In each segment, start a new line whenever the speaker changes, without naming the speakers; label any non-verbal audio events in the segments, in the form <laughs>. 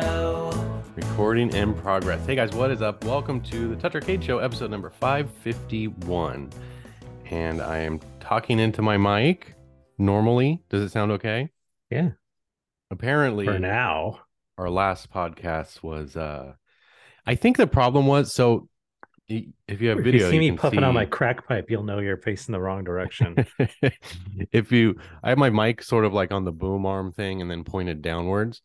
Show.
Recording in progress. Hey guys, what is up? Welcome to the TouchArcade Show, episode number 551. And I am talking into my mic normally. Does it sound okay?
Yeah.
Apparently,
For now.
our last podcast was uh I think the problem was so if you have
If
video
you see me
can
puffing on my crack pipe, you'll know you're facing the wrong direction. <laughs>
if you I have my mic sort of like on the boom arm thing and then pointed downwards.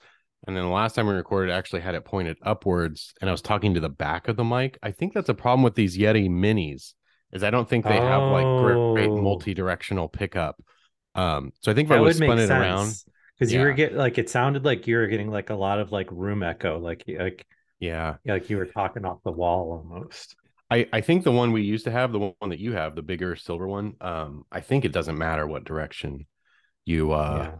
And then the last time we recorded, I actually had it pointed upwards and I was talking to the back of the mic. I think that's a problem with these Yeti minis, is I don't think they have like great, great
Oh.
multi-directional pickup. Um, so I think if
that
I
would
spun it
sense.
around,
Because you were getting like it sounded like you were getting like a lot of like room echo, like like
yeah.
like you were talking off the wall almost.
I, I think the one we used to have, the one that you have, the bigger silver one, um, I think it doesn't matter what direction you uh
yeah.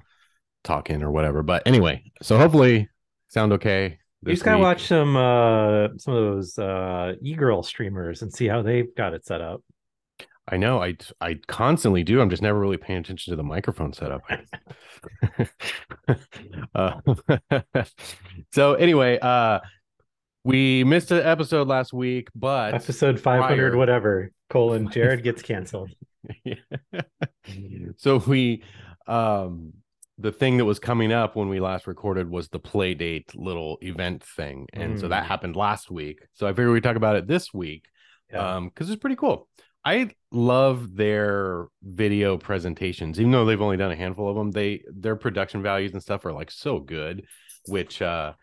Talk in or whatever. But anyway, so hopefully sound okay.
You just gotta
week.
watch some uh some of those uh e-girl streamers and see how they've got it set up.
I know I I constantly do. I'm just never really paying attention to the microphone setup. <laughs> uh, <laughs> so anyway, uh we missed an episode last week, but
Episode 500
prior-
whatever. Colon <laughs> Jared gets canceled.
so we um the thing that was coming up when we last recorded was the Playdate little event thing and so that
Mm.
happened last week. So i figured we'd talk about it this week
Yeah.
um because it's pretty cool. I love their video presentations. Even though they've only done a handful of them they their production values and stuff are like so good which uh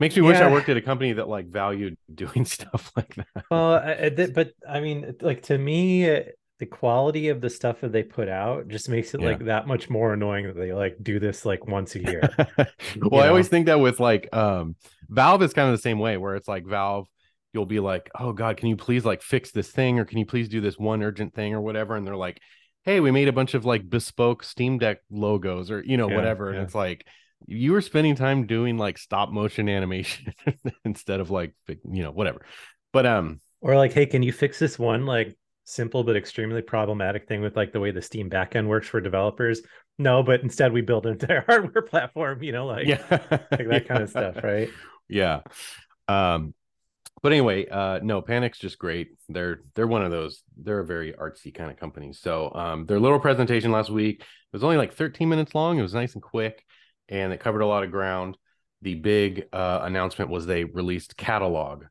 makes me wish i worked at a company that like valued <laughs> doing stuff like that.
Well, I, but I mean, like to me, the quality of the stuff that they put out just makes it
Yeah.
like that much more annoying that they like do this like once a year. <laughs>
well, I always think that with like um Valve is kind of the same way where it's like Valve, you'll be like, Oh God, can you please like fix this thing or can you please do this one urgent thing or whatever? And they're like, Hey, we made a bunch of like bespoke Steam Deck logos or you know,
Yeah,
whatever. And it's like you were spending time doing like stop motion animation <laughs> instead of like you know, whatever. But um
or like, hey, can you fix this one like simple but extremely problematic thing with like the way the Steam backend works for developers? No, but instead we build <laughs> an entire hardware platform. You know, like
yeah,
like that kind of <laughs> stuff, right?
yeah. Um but anyway uh no panic's just great. They're they're one of those they're a very artsy kind of company. So um their little presentation last week it was only like 13 minutes long. It was nice and quick and it covered a lot of ground. The big uh announcement was they released catalog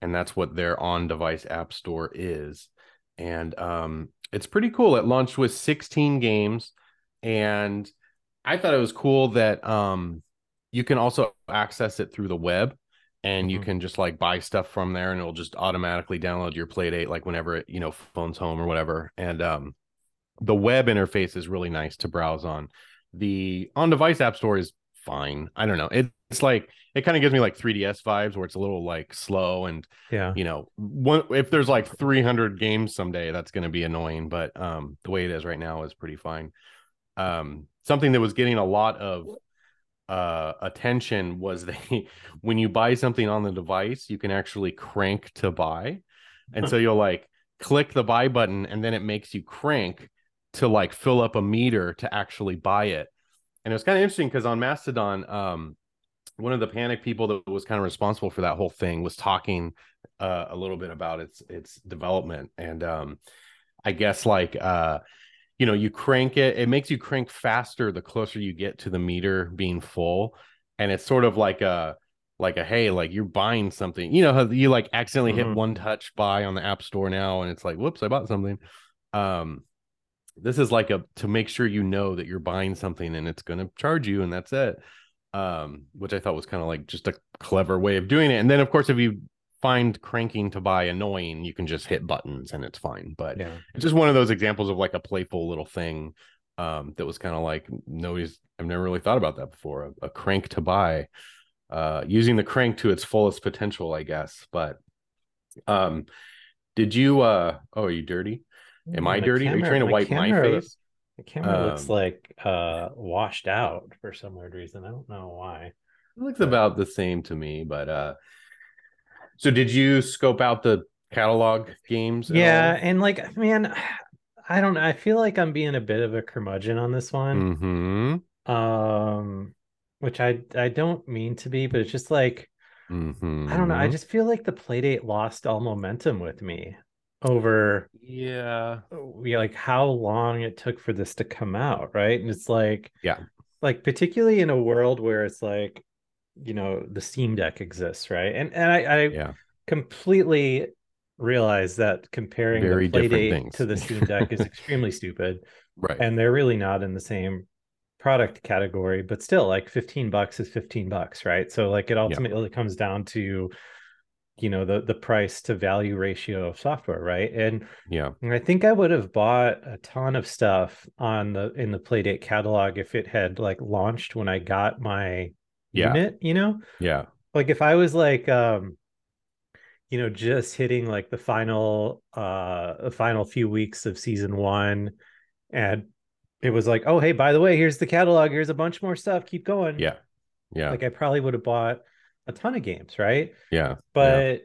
and that's what their on device app store is and um it's pretty cool. It launched with 16 games and i thought it was cool that um you can also access it through the web and you
Mhm.
can just like buy stuff from there and it'll just automatically download your playdate like whenever it you know phone's home or whatever. And um the web interface is really nice to browse on. The on device app store is fine. I don't know. It, it's like it kind of gives me like 3ds vibes where it's a little like slow and
Yeah.
you know one if there's like 300 games someday that's going to be annoying but um the way it is right now is pretty fine. Um something that was getting a lot of uh attention was <laughs> they when you buy something on the device you can actually crank to buy. And so you'll like click the buy button and then it makes you crank to like fill up a meter to actually buy it. And it was kind of interesting because on mastodon um one of the panic people that was kind of responsible for that whole thing was talking uh, a little bit about its its development. And um i guess like uh you know you crank it it makes you crank faster the closer you get to the meter being full. And it's sort of like a like a hey like you're buying something. You know how you like accidentally hit
Mhm.
one touch buy on the app store now and it's like whoops i bought something. Um this is like a to make sure you know that you're buying something and it's going to charge you and that's it um which i thought was kind of like just a clever way of doing it and then of course if you find cranking to buy annoying you can just hit buttons and it's fine but
Yeah.
it's just one of those examples of like a playful little thing um that was kind of like nobody's I've never really thought about that before. A, a crank to buy, uh, using the crank to its fullest potential, I guess. But um, did you? uh Oh, are you dirty? Am
My
I dirty? are you trying to wipe my face?
The camera looks
Um,
like uh washed out for some weird reason. I don't know why.
It looks about the same to me, but uh so did you scope out the catalog games?
Yeah,
all?
and like man, <sighs> I don't know. I feel like I'm being a bit of a curmudgeon on this one.
Mm-hmm.
Um, which I I don't mean to be, but it's just like
Mm-hmm.
I don't know. I just feel like the Playdate lost all momentum with me over
yeah.
we like how long it took for this to come out, right? And it's like
Yeah.
like particularly in a world where it's like, you know, the Steam Deck exists, right? And and I, I
Yeah.
completely realize that comparing
Very
the Playdate to the Steam Deck is extremely stupid, <laughs>
Right.
and they're really not in the same product category. But still, like fifteen bucks is fifteen bucks, right? So like it ultimately comes down to, you know, the the price to value ratio of software, right? And
yeah.
and I think I would have bought a ton of stuff on the in the Playdate catalog if it had like launched when I got my
Yeah.
unit, you know?
Yeah.
Like if I was like um you know just hitting like the final uh the final few weeks of season 1 and it was like, "Oh, hey, by the way, here's the catalog, here's a bunch more stuff, keep going."
Yeah. Yeah.
Like I probably would have bought a ton of games, right?
yeah. yeah.
but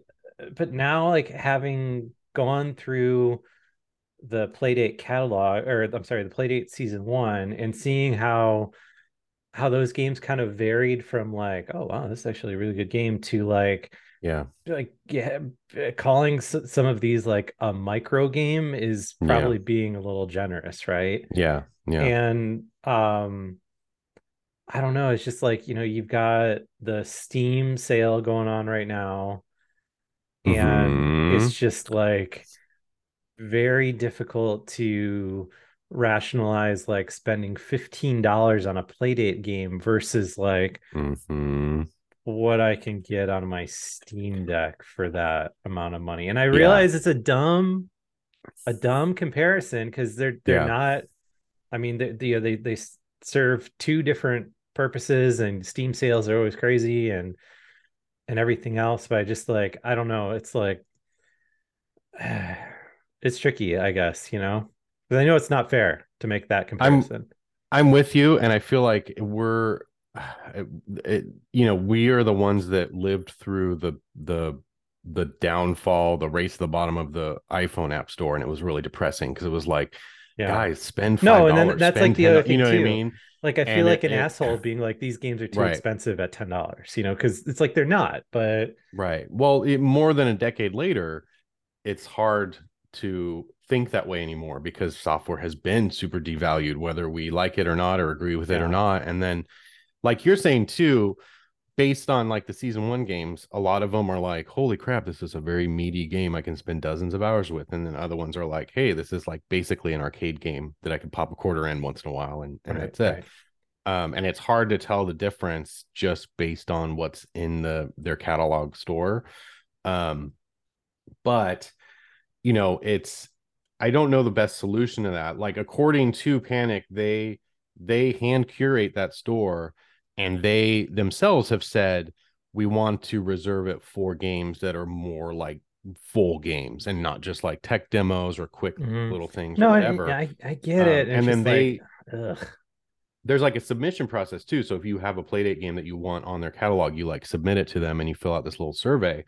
but now like having gone through the playdate catalog or i'm sorry the playdate season one and seeing how how those games kind of varied from like oh wow this is actually a really good game to like
Yeah.
like yeah calling s- some of these like a micro game is
Yeah.
probably being a little generous right
Yeah. Yeah.
and um i don't know it's just like you know you've got the steam sale going on right now and
Mhm.
it's just like very difficult to rationalize like spending $15 on a playdate game versus like
Mhm.
what I can get on my Steam Deck for that amount of money. And I
Yeah.
realize it's a dumb a dumb comparison because they're they're
Yeah.
not I mean they they, they serve two different purposes and Steam sales are always crazy and and everything else but I just like I don't know it's like <sighs> it's tricky I guess you know? But I know it's not fair to make that comparison.
I'm with you, and I feel like we're, <sighs> it, it- you know, we are the ones that lived through the the the downfall, the race to the bottom of the iPhone App Store, and it was really depressing because it was like,
yeah
guys, spend
No, and then that's like the other thing
you know what I
too.
mean?
Like I feel
And
like
it-
an
it-
asshole being like these games are too
Right.
expensive at ten dollars, you know, because it's like they're not. But
Right. Well, it, more than a decade later, it's hard to think that way anymore because software has been super devalued, whether we like it or not, or agree with it or not. And then, like you're saying too, based on like the season one games, a lot of them are like, holy crap, this is a very meaty game I can spend dozens of hours with. And then other ones are like, hey, this is like basically an arcade game that I could pop a quarter in once in a while and, and
Right,
that's it.
right.
um, and it's hard to tell the difference just based on what's in the their catalog store um, but you know it's i don't know the best solution to that like according to panic they they hand curate that store and they themselves have said we want to reserve it for games that are more like full games and not just like tech demos or quick
Mhm.
little things
No,
or
I, I I get
Um,
it.
and then they
ugh.
there's like a submission process too. So if you have a playdate game that you want on their catalog, you like submit it to them and you fill out this little survey.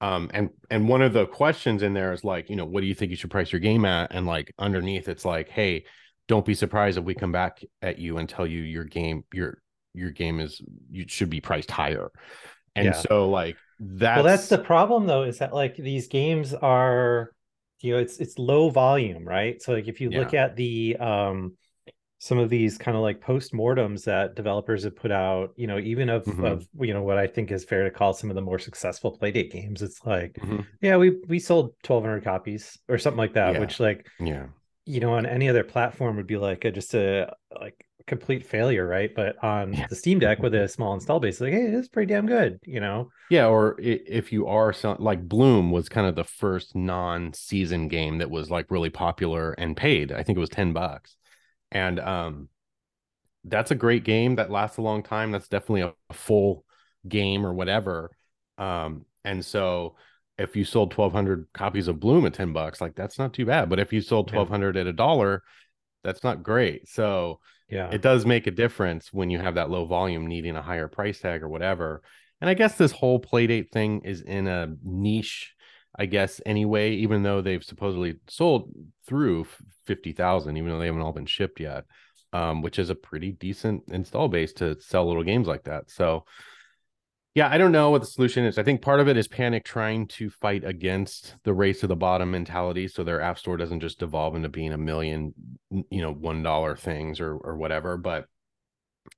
Um, and and one of the questions in there is like, you know, what do you think you should price your game at? And like underneath, it's like, hey, don't be surprised if we come back at you and tell you your game, your your game is you should be priced higher. And
Yeah.
so like that's
well, that's the problem though, is that like these games are, you know, it's it's low volume, right? So like if you look at the um some of these kind of like post-mortems that developers have put out, you know, even of
Mhm.
of you know what I think is fair to call some of the more successful playdate games, it's like,
Mhm.
yeah, we we sold 1200 copies or something like that,
Yeah.
which like
yeah.
you know on any other platform would be like a, just a like complete failure right but on
Yeah.
the steam deck with a small install base like hey it's pretty damn good you know
Yeah, or if you are so, like Bloom was kind of the first non-season game that was like really popular and paid. I think it was 10 bucks. And um that's a great game that lasts a long time. That's definitely a, a full game or whatever. Um, and so if you sold 1200 copies of Bloom at 10 bucks, like that's not too bad. But if you sold 1200 yeah. at a dollar, that's not great. So
yeah,
it does make a difference when you have that low volume needing a higher price tag or whatever. And I guess this whole playdate thing is in a niche, I guess, anyway, even though they've supposedly sold through 50,000, even though they haven't all been shipped yet, um, which is a pretty decent install base to sell little games like that. So, yeah, I don't know what the solution is. I think part of it is Panic trying to fight against the race to the bottom mentality, so their app store doesn't just devolve into being a million, you know, one dollar things or or whatever. But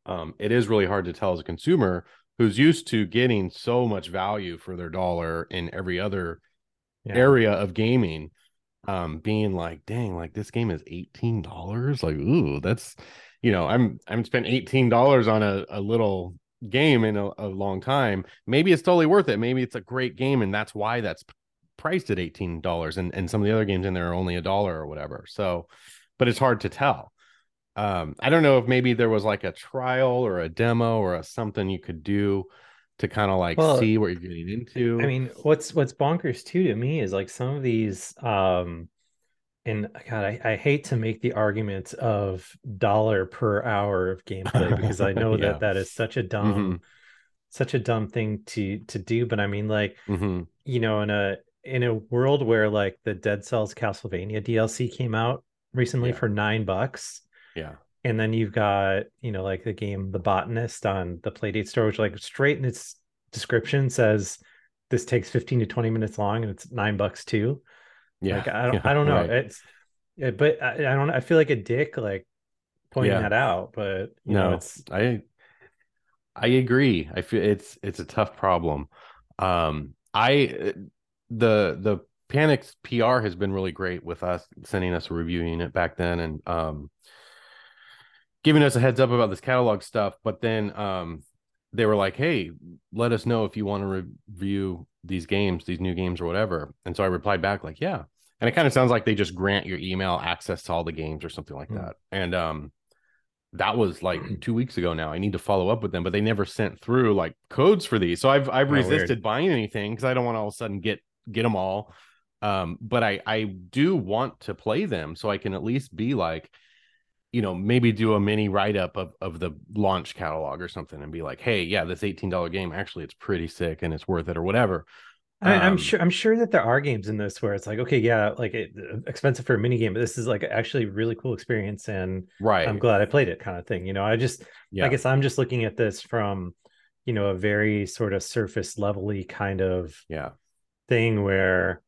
um, it is really hard to tell as a consumer who's used to getting so much value for their dollar in every other yeah. area of gaming, um, being like, dang, like this game is eighteen dollars. Like, ooh, that's you know, I'm I'm spent eighteen dollars on a, a little game in a, a, long time, maybe it's totally worth it. Maybe it's a great game, and that's why that's priced at eighteen dollars, and and some of the other games in there are only a dollar or whatever. So, but it's hard to tell. Um, I don't know if maybe there was like a trial or a demo or a something you could do to kind of like well, see what you're getting into.
I mean, what's what's bonkers too to me is like some of these um and God, I, I, hate to make the argument of dollar per hour of gameplay <laughs> because I know yeah. that that is such a dumb, mm-hmm. such a dumb thing to to do. But I mean, like, mm-hmm. you know, in a in a world where like the Dead Cells Castlevania DLC came out recently yeah. for nine bucks,
yeah,
and then you've got you know like the game The Botanist on the Playdate store, which like straight in its description says this takes fifteen to twenty minutes long and it's nine bucks too yeah, like, I don't, yeah, I don't know. Right. It's, yeah, but I, I, don't. I feel like a dick, like pointing yeah. that out. But no, know, it's
I, I agree. I feel it's it's a tough problem. Um, I the the Panic's PR has been really great with us sending us a reviewing it back then and um giving us a heads up about this catalog stuff. But then um they were like, "Hey, let us know if you want to review these games, these new games or whatever." And so I replied back like, "Yeah." And it kind of sounds like they just grant your email access to all the games or something like mm. that. And um that was like <clears throat> 2 weeks ago now. I need to follow up with them, but they never sent through like codes for these. So I've I've oh, resisted weird. buying anything cuz I don't want to all of a sudden get get them all. Um but I I do want to play them so I can at least be like you know, maybe do a mini write up of, of the launch catalog or something and be like, hey, yeah, this $18 game, actually, it's pretty sick and it's worth it or whatever.
I, am um, sure I'm sure that there are games in this where it's like, okay, yeah, like it, expensive for a mini game, but this is like actually really cool experience. And
right.
I'm glad I played it kind of thing. You know, I just, yeah. I guess I'm just looking at this from, you know, a very sort of surface levely kind of
yeah
thing where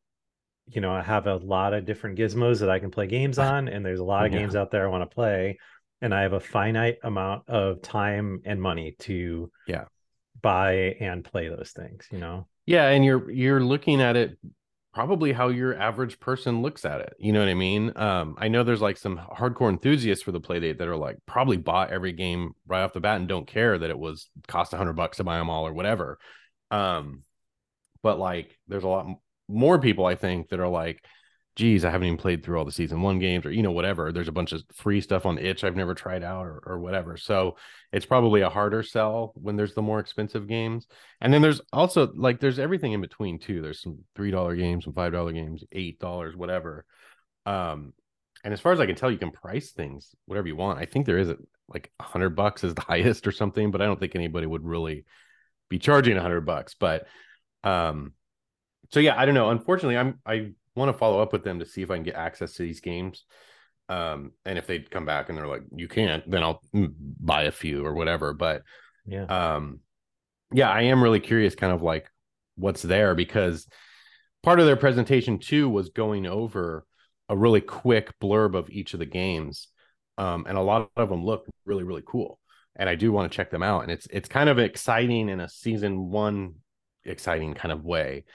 you know, I have a lot of different gizmos that I can play games on, and there's a lot of yeah. games out there I want to play, and I have a finite amount of time and money to
yeah
buy and play those things. You know.
Yeah, and you're you're looking at it probably how your average person looks at it. You know what I mean? Um, I know there's like some hardcore enthusiasts for the playdate that are like probably bought every game right off the bat and don't care that it was cost a hundred bucks to buy them all or whatever. Um, but like there's a lot more people I think that are like, geez, I haven't even played through all the season one games or you know whatever. There's a bunch of free stuff on itch I've never tried out or, or whatever. So it's probably a harder sell when there's the more expensive games. And then there's also like there's everything in between too. There's some three dollar games, some five dollar games, eight dollars, whatever. Um, and as far as I can tell, you can price things whatever you want. I think there is a, like a hundred bucks is the <laughs> highest or something, but I don't think anybody would really be charging a hundred bucks. But um, so yeah, I don't know. Unfortunately, I'm I want to follow up with them to see if I can get access to these games. Um, and if they come back and they're like, you can't, then I'll buy a few or whatever. But
yeah,
um, yeah, I am really curious, kind of like what's there because part of their presentation too was going over a really quick blurb of each of the games. Um, and a lot of them look really, really cool. And I do want to check them out. And it's it's kind of exciting in a season one exciting kind of way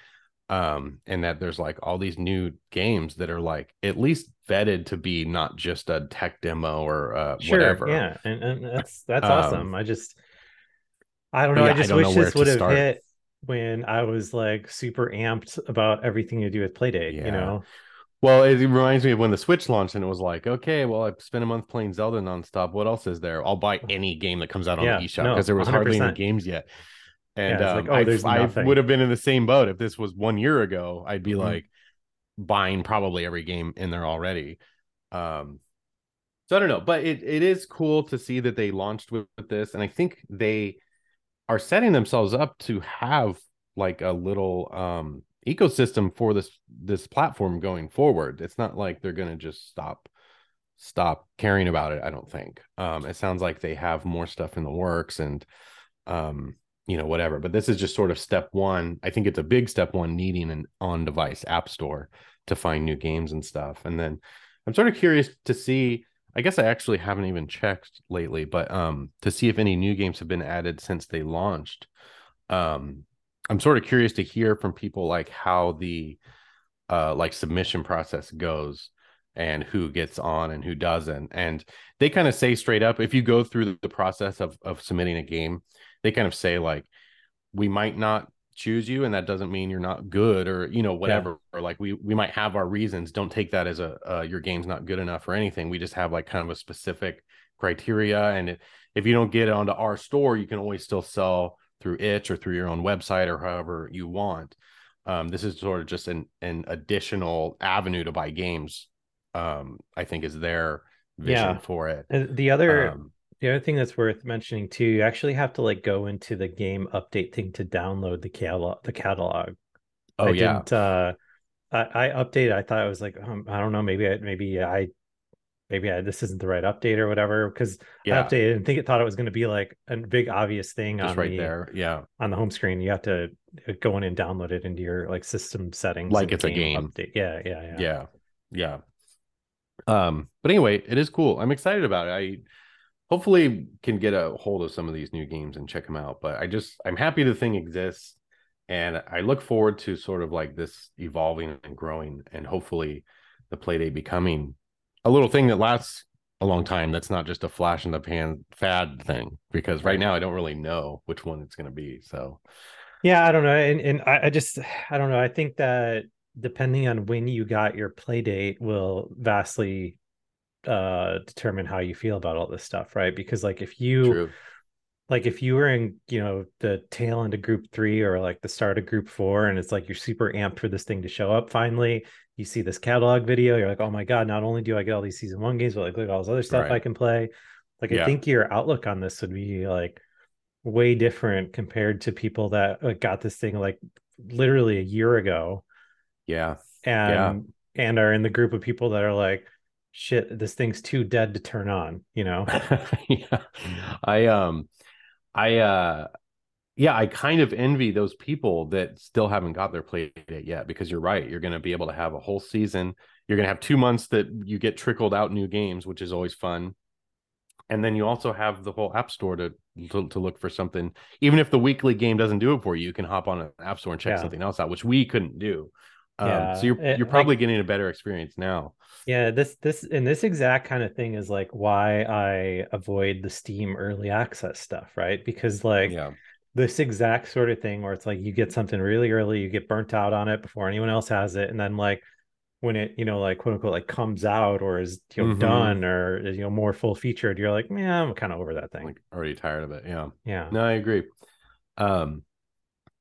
um and that there's like all these new games that are like at least vetted to be not just a tech demo or uh sure, whatever
yeah and, and that's that's um, awesome i just i don't know yeah, i just I wish this would have hit when i was like super amped about everything to do with playdate yeah. you know
Well, it reminds me of when the Switch launched, and it was like, okay, well, I spent a month playing Zelda nonstop. What else is there? I'll buy any game that comes out on
Yeah,
the eShop
no,
because there was hardly any games yet. And
Yeah, it's like,
um,
oh,
I,
there's
I
nothing.
would have been in the same boat if this was one year ago. I'd be
Mhm.
like buying probably every game in there already. Um, so I don't know, but it, it is cool to see that they launched with, with this, and I think they are setting themselves up to have like a little um ecosystem for this this platform going forward. It's not like they're gonna just stop stop caring about it. I don't think. Um, it sounds like they have more stuff in the works and um you know whatever but this is just sort of step one. I think it's a big step one needing an on device app store to find new games and stuff. And then i'm sort of curious to see i guess i actually haven't even checked lately but um to see if any new games have been added since they launched. Um i'm sort of curious to hear from people like how the uh like submission process goes and who gets on and who doesn't. And they kind of say straight up if you go through the process of of submitting a game they kind of say like we might not choose you and that doesn't mean you're not good or you know whatever or like we we might have our reasons. Don't take that as a uh, your game's not good enough or anything. We just have like kind of a specific criteria and if, if you don't get it onto our store you can always still sell through itch or through your own website or however you want. Um, this is sort of just an an additional avenue to buy games um i think is their vision
Yeah.
for it.
The other
um,
the other thing that's worth mentioning too, you actually have to like go into the game update thing to download the catalog. The catalog.
oh
I
yeah
didn't, uh, I, I updated. I thought it was like um, I don't know. Maybe I maybe I maybe I, this isn't the right update or whatever because
yeah
I updated and think it thought it was going to be like a big obvious thing
just
on
right
the,
there yeah
on the home screen. You have to uh, go in and download it into your like system settings.
Like it's a game.
update. Yeah, yeah, yeah.
yeah yeah um but anyway it is cool i'm excited about it i hopefully can get a hold of some of these new games and check them out but i just i'm happy the thing exists and i look forward to sort of like this evolving and growing and hopefully the playdate becoming a little thing that lasts a long time that's not just a flash in the pan fad thing because right
Right.
now i don't really know which one it's going to be so
Yeah, I don't know. And and I, I just I don't know. I think that depending on when you got your Playdate will vastly uh determine how you feel about all this stuff, right? Because like if you
true
like if you were in, you know, the tail end of group three or like the start of group four, and it's like you're super amped for this thing to show up finally. You see this catalog video, you're like, oh my God, not only do I get all these season one games, but like look at all this other stuff I can play. Like I think your outlook on this would be like way different compared to people that uh, got this thing like literally a year ago
yeah
and and are in the group of people that are like shit this thing's too dead to turn on you know <laughs>
yeah. I um I uh yeah, I kind of envy those people that still haven't got their play date yet because you're right. You're going to be able to have a whole season. You're going to have 2 months that you get trickled out new games, which is always fun. And then you also have the whole app store to to, to look for something. Even if the weekly game doesn't do it for you, you can hop on an app store and check
Yeah.
something else out, which we couldn't do. Um, so you're
it-
you're probably
like-
getting a better experience now.
yeah this this and this exact kind of thing is like why i avoid the steam early access stuff right because like
yeah.
this exact sort of thing where it's like you get something really early, you get burnt out on it before anyone else has it, and then like when it you know like quote unquote like comes out or is you know
Mhm.
done or is you know more full featured, you're like, man, I'm kind of over that thing.
Like already tired of it. Yeah.
yeah,
No, I agree. Um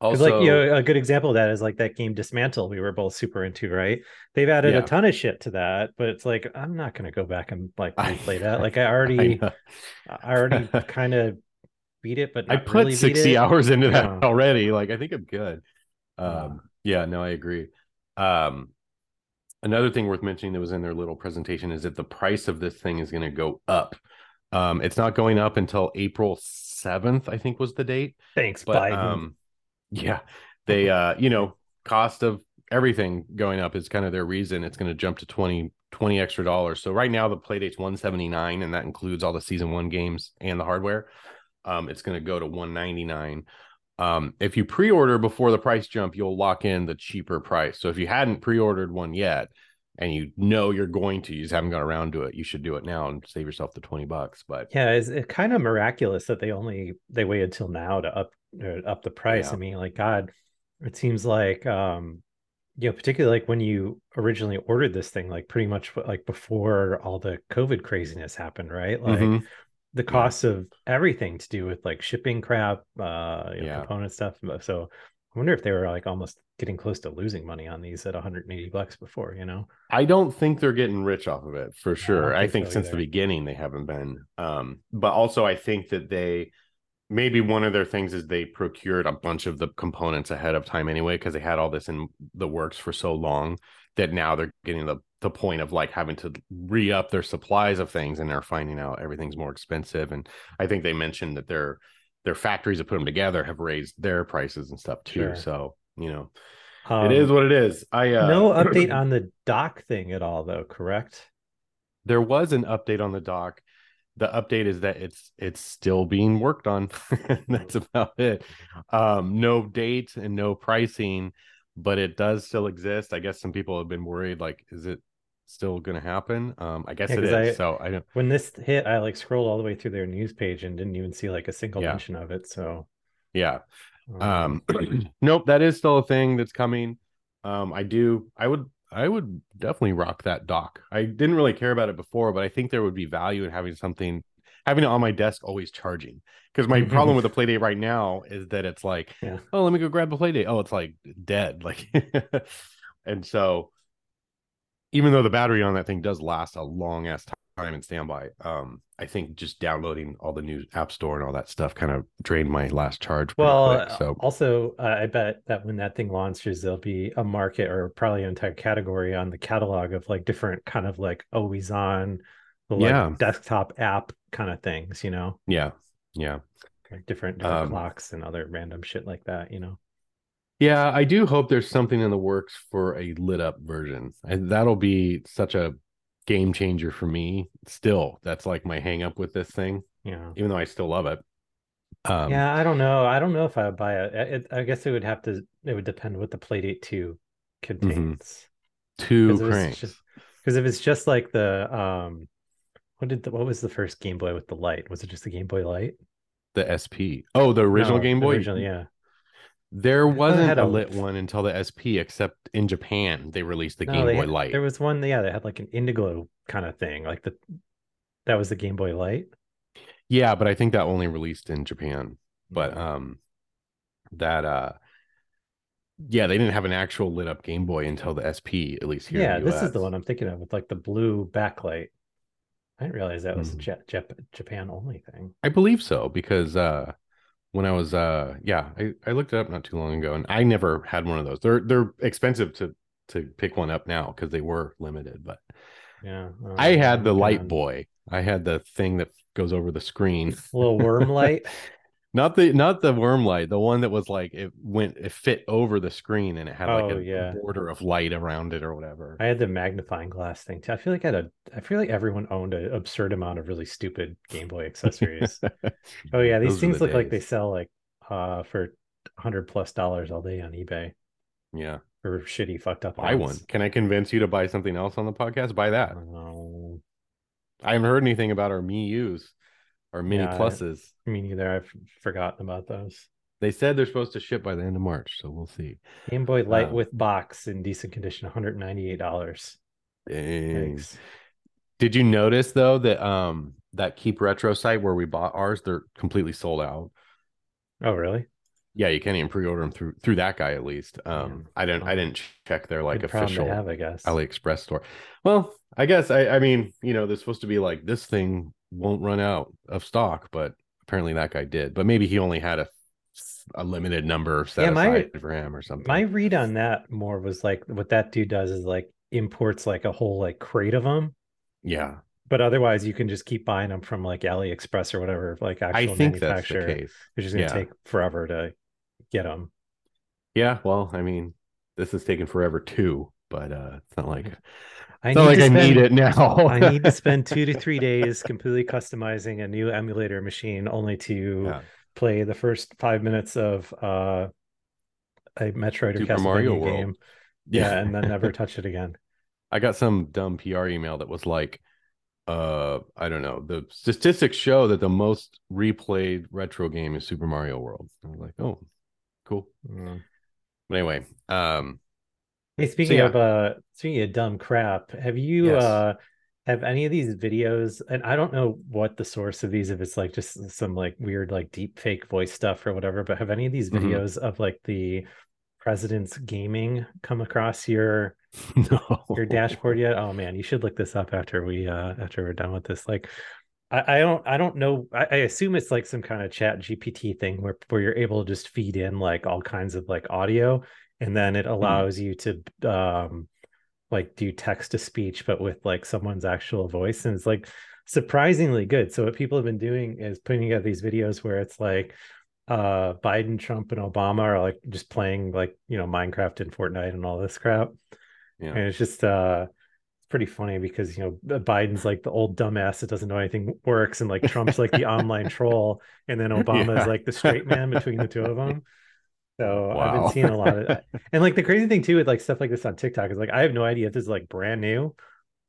also
like you know a good example of that is like that game Dismantle we were both super into, right? They've added
Yeah.
a ton of shit to that, but it's like I'm not gonna go back and like
I-
replay that. Like I <laughs>
I,
already
know.
I already <laughs> kind of beat it, but
I put
really beat
60
it.
hours into that
Yeah.
already. Like I think I'm good.
Yeah.
Um yeah, no, I agree. Um another thing worth mentioning that was in their little presentation is that the price of this thing is going to go up. Um it's not going up until April 7th, I think was the date.
Thanks,
But
Biden.
um yeah, they uh you know, cost of everything going up is kind of their reason it's going to jump to 20 20 extra dollars. So right now the playdate's 179 and that includes all the season 1 games and the hardware. Um it's going to go to 199. Um if you pre-order before the price jump, you'll lock in the cheaper price. So if you hadn't pre-ordered one yet and you know you're going to, you just haven't got around to it, you should do it now and save yourself the 20 bucks, but
Yeah, it's it kind of miraculous that they only they waited till now to up uh, up the price.
Yeah.
I mean, like God, it seems like um you know, particularly like when you originally ordered this thing, like pretty much like before all the COVID craziness happened, right? Like
Mhm.
the cost of everything to do with like shipping crap, uh, you know,
Yeah.
component stuff. So I wonder if they were like almost getting close to losing money on these at 180 bucks before, you know?
I don't think they're getting rich off of it for sure. I
think
think
so
since the beginning they haven't been. Um, but also I think that they maybe one of their things is they procured a bunch of the components ahead of time anyway because they had all this in the works for so long that now they're getting the the point of like having to re-up their supplies of things and they're finding out everything's more expensive and I think they mentioned that their their factories that put them together have raised their prices and stuff too.
Sure.
So, you know,
Um,
it is what it is. I uh
no <clears throat> update on the dock thing at all, though, correct?
there was an update on the dock the update is that it's it's still being worked on. <laughs> That's about it. Um no date and no pricing but it does still exist. I guess some people have been worried like is it still going to happen? Um i guess
Yeah,
it is
I-
so i don't
When this hit, I like scrolled all the way through their news page and didn't even see like a single
Yeah.
mention of it. So,
yeah. Um <clears throat> nope that is still a thing that's coming. Um i do i would i would definitely rock that dock. I didn't really care about it before but i think there would be value in having something having it on my desk always charging. Because my problem with the <laughs> playdate right now is that it's like
Yeah.
oh let me go grab the playdate. Oh it's like dead. <laughs> Like and so even though the battery on that thing does last a long ass time in standby um i think just downloading all the new app store and all that stuff kind of drained my last charge
well,
quick, so
also, uh, I bet that when that thing launches, there'll be a market or probably an entire category on the catalog of like different kind of like always on, like
Yeah.
desktop app kind of things, you know,
yeah yeah
like different, different
Um,
clocks and other random shit like that, you know.
Yeah, I do hope there's something in the works for a lit up version. And that'll be such a game changer for me. Still, that's like my hang up with this thing,
Yeah.
even though I still love it. Um
yeah, I don't know. I don't know if I would buy it. It- I guess it would have to. It would depend what the Playdate Two contains.
two
'Cause it was
cranks.
Because if it's just like the um, what did the, what was the first Game Boy with the light? Was it just the Game Boy Light?
The SP. Oh, the original
No,
Game Boy.
original, yeah.
There wasn't
had
a
a-
lit one until the SP, except in Japan they released the
No,
Game Boy
had-
Light.
There was one, yeah, they had like an indigo kind of thing, like the that was the Game Boy Light.
Yeah, but I think that only released in Japan. But um that uh yeah, they didn't have an actual lit up Game Boy until the SP, at least here.
yeah,
in the
this is the one I'm thinking of with like the blue backlight. I didn't realize that was a
Mhm.
Jap- Jap- Japan only thing.
I believe so because uh when I was uh yeah, I, I looked it up not too long ago and I never had one of those. They're they're expensive to to pick one up now because they were limited, but
Yeah,
I had the light boy. I had the thing that goes over the screen.
little worm light. <laughs>
Not the not the worm light, the one that was like it went it fit over the screen and it had like
Oh,
a
yeah.
border of light around it or whatever.
I had the magnifying glass thing too. I feel like I had a. I feel like everyone owned an absurd amount of really stupid Game Boy accessories. <laughs> oh yeah, these
Those
things
the
look like they sell like uh for hundred plus dollars all day on eBay
Yeah.
for shitty fucked up.
Buy one. Can I convince you to buy something else on the podcast? Buy that.
Oh,
I haven't heard anything about our Miyoos or Mini
Yeah, I-
Pluses.
me neither. I've forgotten about those.
They said they're supposed to ship by the end of March, so we'll see.
Game Boy Light
Uh,
with box in decent condition, one hundred ninety eight dollars.
Dang.
Thanks.
Did you notice though that um that Keep Retro site where we bought ours, they're completely sold out.
Oh really?
Yeah, you can't even pre-order them through through that guy at least. Um,
Man.
I didn't I didn't check their like
Good
official
have, I guess.
AliExpress store. Well, I guess I I mean you know they're supposed to be like this thing won't run out of stock, but apparently that guy did. But maybe he only had a a limited number of set
Yeah, my-
aside for him or something.
My read on that more was like what that dude does is like imports like a whole like crate of them,
yeah,
but otherwise you can just keep buying them from like AliExpress or whatever, like actual
I think that's the
manufacturer.
case.
It's just gonna
Yeah.
take forever to get them.
Yeah, well, I mean, this has taken forever too, but uh it's not like
I
not like
to
I need it now. <laughs>
I need to <laughs> spend two to three days completely customizing a new emulator machine only to
Yeah.
play the first five minutes of uh, a Metroid or
Super
Castlevania
Mario World.
game. Yeah, and then never <laughs> touch it again.
I got some dumb PR email that was like, uh, I don't know. The statistics show that the most replayed retro game is Super Mario World. I was like, oh, cool.
Mm.
But anyway, um,
Hey, speaking
yeah.
of uh speaking of dumb crap, have you
Yes.
uh have any of these videos and I don't know what the source of these if it's like just some like weird like deep fake voice stuff or whatever, but have any of these
Mhm.
videos of like the president's gaming come across your <laughs>
no.
your dashboard yet? Oh man, you should look this up after we uh after we're done with this. Like I, I don't I don't know. I, I assume it's like some kind of ChatGPT thing where where you're able to just feed in like all kinds of like audio and then it allows you to um like do text to speech but with like someone's actual voice and it's like surprisingly good. So what people have been doing is putting together these videos where it's like uh Biden, Trump, and Obama are like just playing like you know Minecraft and Fortnite and all this crap.
Yeah.
And it's just uh pretty funny because you know Biden's like the old dumbass that doesn't know anything works, and like Trump's like the <laughs> online troll, and then Obama
Yeah.
is like the straight man between the two of them. So I've been seeing a lot of that. <laughs> And like the crazy thing too with like stuff like this on TikTok is like I have no idea if this is like brand new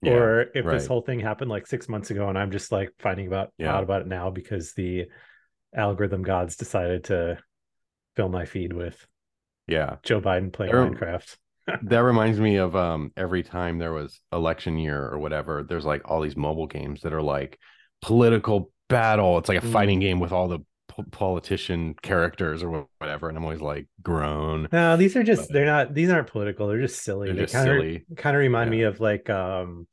Yeah,
or if this whole thing happened like six months ago and I'm just like finding about
Yeah.
out about it now because the algorithm gods decided to fill my feed with
Yeah.
Joe Biden playing
There-
Minecraft.
That <laughs> reminds me of um every time there was election year or whatever, there's like all these mobile games that are like political battle. It's like a fighting
Mm.
game with all the po- politician characters or whatever. And I'm always like, groan.
No, these are just
But-
they're not these aren't political. They're just silly.
They're
they
just
kind
silly.
of kind of remind
Yeah.
me of like um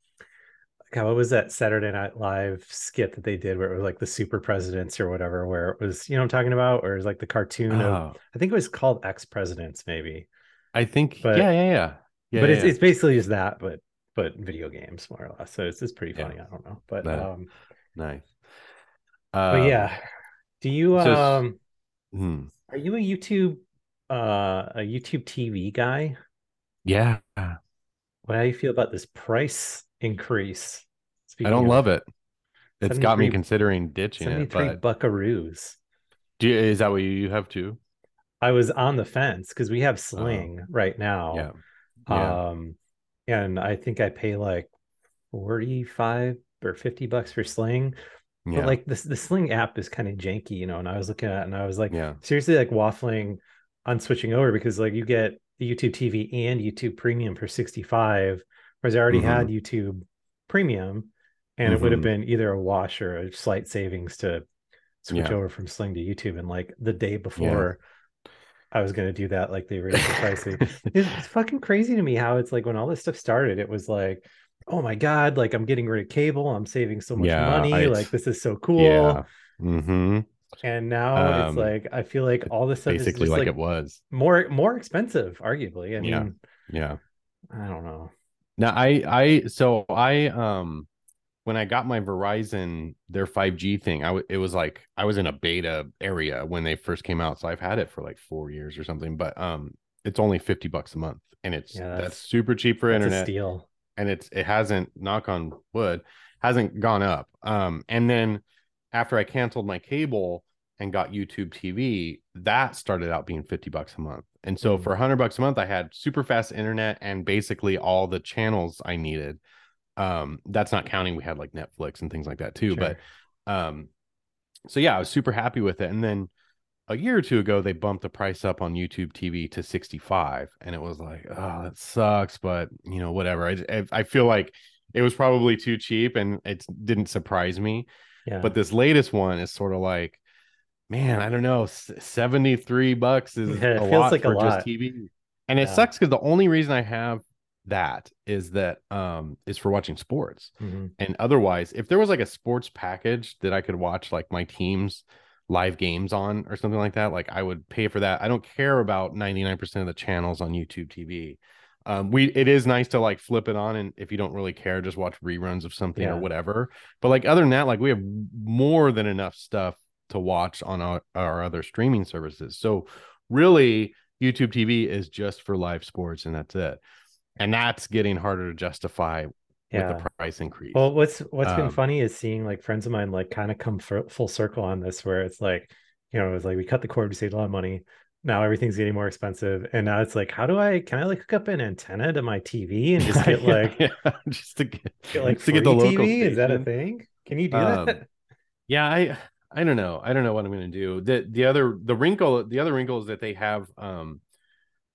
God, what was that Saturday Night Live skit that they did where it was like the super presidents or whatever, where it was, you know what I'm talking about? Or it was like the cartoon of
Oh,
I think it was called Ex Presidents, maybe.
I think,
But-
yeah, yeah, yeah. Yeah,
but
yeah,
it's
yeah.
it's basically just that, but but video games more or less. So it's it's pretty
Yeah.
funny. I don't know. But um
nice.
but
Um,
yeah. Do you
so
um
hmm.
are you a YouTube uh a YouTube TV guy?
Yeah.
What how do you feel about this price increase?
I don't love it. It's got me considering ditching it,
73
but
buckaroos.
do you, is that what you have too?
I was on the fence because we have Sling right
Oh. Yeah.
now.
Yeah.
Um and I think I pay like 45 or 50 bucks for Sling.
Yeah.
But like this the Sling app is kind of janky, you know, and I was looking at it and I was like
yeah.
seriously like waffling on switching over because like you get the YouTube TV and YouTube Premium for 65, whereas I already had YouTube Premium and it would have
Mhm.
been either a wash or a slight savings to switch
Yeah.
over from Sling to YouTube. And like the day before I was gonna do that, like the pricing. it's, it's fucking crazy to me how it's like when all this stuff started, it was like, oh my god, like I'm getting rid of cable, I'm saving so much
Yeah,
money,
I-
like this is so cool.
Yeah. Mm-hmm.
And now it's
Um,
like I feel like all this stuff is
Basically
just
like,
like,
it was.
more more expensive, arguably. I mean,
Yeah. Yeah.
I don't know.
Now I I so I um when I got my Verizon their 5G thing, I w- it was like I was in a beta area when they first came out, so I've had it for like 4 years or something, but um it's only 50 bucks a month and it's
Yeah,
that's,
that's-
super cheap for
That's a
internet
steal.
And it's it hasn't knock on wood hasn't gone up. Um and then after i canceled my cable and got youtube tv that started out being 50 bucks a month. And so
Mhm.
for 100 bucks a month i had super fast internet and basically all the channels i needed. Um that's not counting we had like netflix and things like that too but um so yeah i was super happy with it. And then a year or two ago they bumped the price up on youtube tv to 65 and it was like oh that sucks but you know whatever i i, feel like it was probably too cheap and it didn't surprise me
yeah.
but this latest one is sort of like man i don't know 73 bucks is
Yeah, it
a
feels
lot
like a
for
lot.
just tv and it sucks because the only reason i have that is that um is for watching sports
Mhm.
and otherwise if there was like a sports package that i could watch like my team's live games on or something like that like i would pay for that. I don't care about 99% of the channels on youtube tv um we it is nice to like flip it on and if you don't really care just watch reruns of something
Yeah.
or whatever. But like other than that like we have more than enough stuff to watch on our, our other streaming services. So really youtube tv is just for live sports and that's it. And that's getting harder to justify
yeah.
with the price increase
Well, what's what's been
Um,
funny is seeing like friends of mine like kind of come f- full circle on this, where it's like, you know, it was like we cut the cord, we saved a lot of money. Now everything's getting more expensive, and now it's like, how do I can I like hook up an antenna to my TV and just get <laughs> like
yeah, <laughs> just to get,
get like
to get the local
TV? Is that a thing? Can you do
Um,
that?
yeah i i don't know i don't know what i'm going to do the the other the wrinkle the other wrinkle is that they have um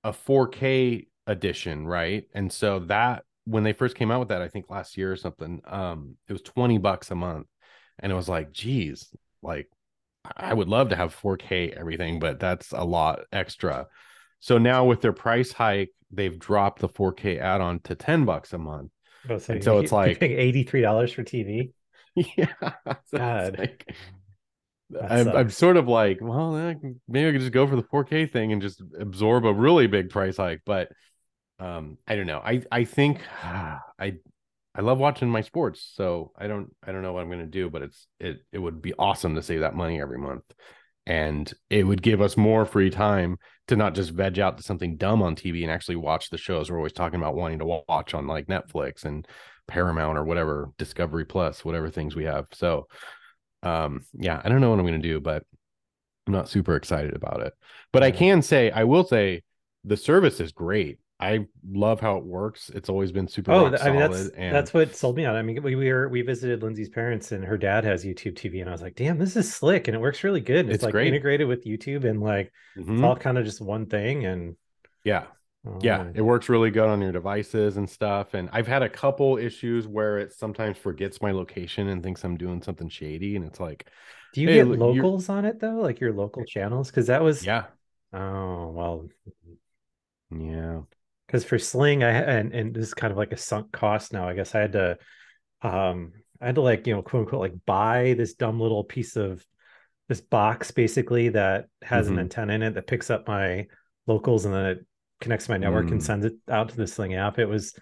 a 4k edition, right? And so that when they first came out with that, I think last year or something, um, it was 20 bucks a month. And it was like, geez, like I would love to have 4K everything, but that's a lot extra. So now with their price hike, they've dropped the 4K add-on to 10 bucks a month.
Oh, so,
so it's <laughs> like-
eighty-three dollars for TV. <laughs>
yeah. So
God.
like- I'm, I'm sort of like, well, eh, maybe I could just go for the 4K thing and just absorb a really big price hike. But um, I don't know. I I think <sighs> I I love watching my sports, so I don't I don't know what I'm gonna do, but it's it it would be awesome to save that money every month, and it would give us more free time to not just veg out to something dumb on TV and actually watch the shows. We're always talking about wanting to watch on like Netflix and Paramount or whatever Discovery Plus, whatever things we have. So um yeah i don't know what i'm going to do but i'm not super excited about it. But i can say i will say the service is great i love how it works it's always been super
Oh, I mean that's
and
that's what sold me on. it. I mean, we, we were we visited Lindsay's parents, and her dad has YouTube TV, and I was like, "Damn, this is slick, and it works really good." And it's,
It's
like
great.
integrated with YouTube, and like
Mhm.
it's all kind of just one thing. And
yeah
oh,
yeah it works really good on your devices and stuff and i've had a couple issues where it sometimes forgets my location and thinks i'm doing something shady and it's like
do you
Hey,
get
look, you're-
locals on it though, like your local channels? Because that was
yeah
oh well,
yeah
because for Sling, I and and this is kind of like a sunk cost now. I guess I had to, um, I had to like you know quote unquote like buy this dumb little piece of this box basically that has
Mhm.
an antenna in it that picks up my locals and then it connects to my network and
Mm.
sends it out to the Sling app. It was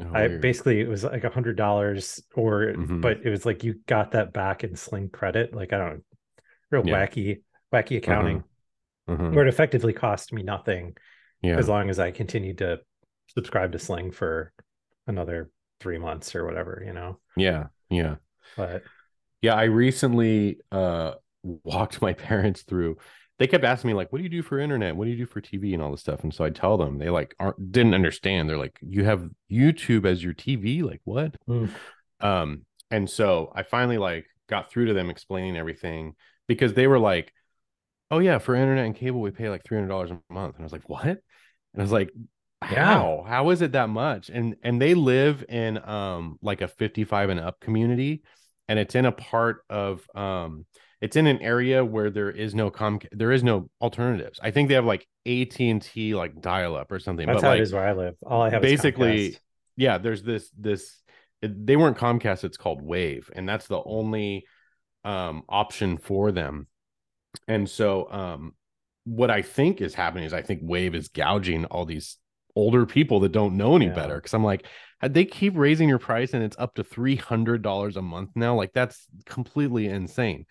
Oh,
I
weird.
basically it was like a hundred dollars or
Mhm.
but it was like you got that back in Sling credit. Like I don't real
Yeah.
wacky wacky accounting
Mhm.
where it effectively cost me nothing
yeah
as long as I continued to subscribe to Sling for another three months or whatever, you know.
yeah yeah
But
Yeah, I recently uh walked <laughs> my parents through. They kept asking me like, "What do you do for internet? What do you do for TV and all this stuff?" And so I tell them. They like aren't didn't understand. They're like, "You have YouTube as your TV? Like what?"
Hmm.
Um, and so I finally like got through to them explaining everything because they were like, "Oh yeah, for internet and cable we pay like three hundred dollars a month." And I was like, "What?" And I was like,
Yeah.
"How? How is it that much?" And and they live in um like a fifty five and up community, and it's in a part of um it's in an area where there is no com there is no alternatives. I think they have like AT and T like dial up or something.
that's
but
how
like
it is where I live. All I have is
basically yeah there's this this it- they weren't comcast it's called wave and that's the only um option for them and so um what i think is happening is i think wave is gouging all these older people that don't know any
Yeah.
better because i'm like they keep raising your price and it's up to $300 a month now like that's completely insane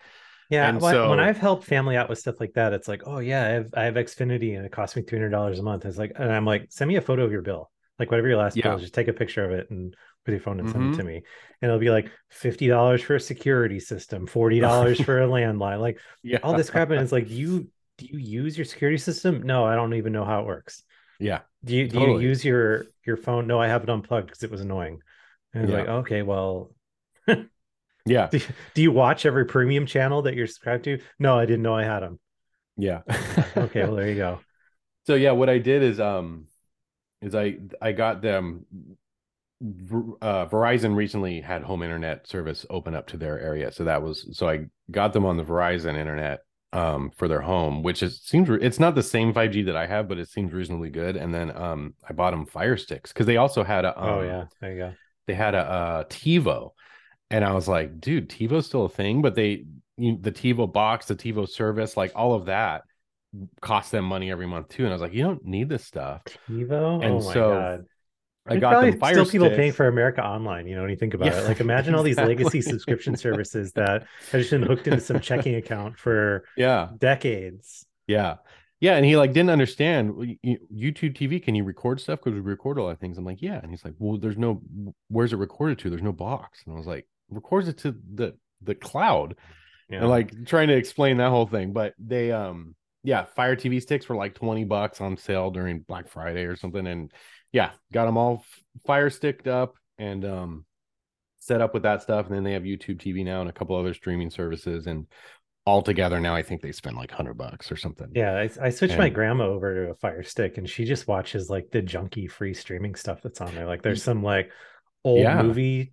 Yeah,
and
when, when I've helped family out with stuff like that, it's like, oh yeah, I have I have Xfinity and it costs me three hundred dollars a month. It's like, and I'm like, send me a photo of your bill, like whatever your last bill is, just take a picture of it and with your phone and send
Mhm.
it to me. And it'll be like fifty dollars for a security system, forty dollars <laughs> for a landline, like
yeah
all this crap. And it's like, you do you use your security system? No, I don't even know how it works.
yeah
Do you do you use your your phone? No, I have it unplugged because it was annoying. And
Yeah.
like, okay, well,
yeah <laughs>
do, do you watch every premium channel that you're subscribed to? No, I didn't know I had them.
yeah
Okay, well there you go. <laughs>
So yeah, what I did is um is I I got them uh Verizon recently had home internet service open up to their area. So that was so I got them on the Verizon internet um for their home, which is seems it's not the same 5G that I have, but it seems reasonably good. And then um I bought them Fire Sticks because they also had a um,
oh yeah, there you go.
they had a, uh TiVo, and I was like, dude, TiVo's still a thing, but they you, the TiVo box, the TiVo service, like all of that cost them money every month too. And I was like, you don't need this stuff.
TiVo.
And
oh my
so
god.
I got them Fire
still people
Sticks.
paying for America Online, you know, when you think about
Yeah,
it. Like imagine all these <laughs> legacy subscription <laughs> services that have just been hooked into some checking account for
yeah,
decades.
yeah, yeah. And he like didn't understand YouTube TV. Can you record stuff? Because we record a lot of things. I'm like, yeah. And he's like, well, there's no. Where's it recorded to? There's no box. And I was like, records it to the the cloud.
Yeah.
and like trying to explain that whole thing but they um yeah fire tv sticks were like 20 bucks on sale during black friday or something and yeah got them all fire sticked up and um set up with that stuff and then they have youtube tv now and a couple other streaming services and altogether now I think they spend like hundred bucks or something.
Yeah, I, I switched my grandma over to a Fire Stick, and she just watches like the junky free streaming stuff that's on there. Like, there's some like old
Yeah.
movie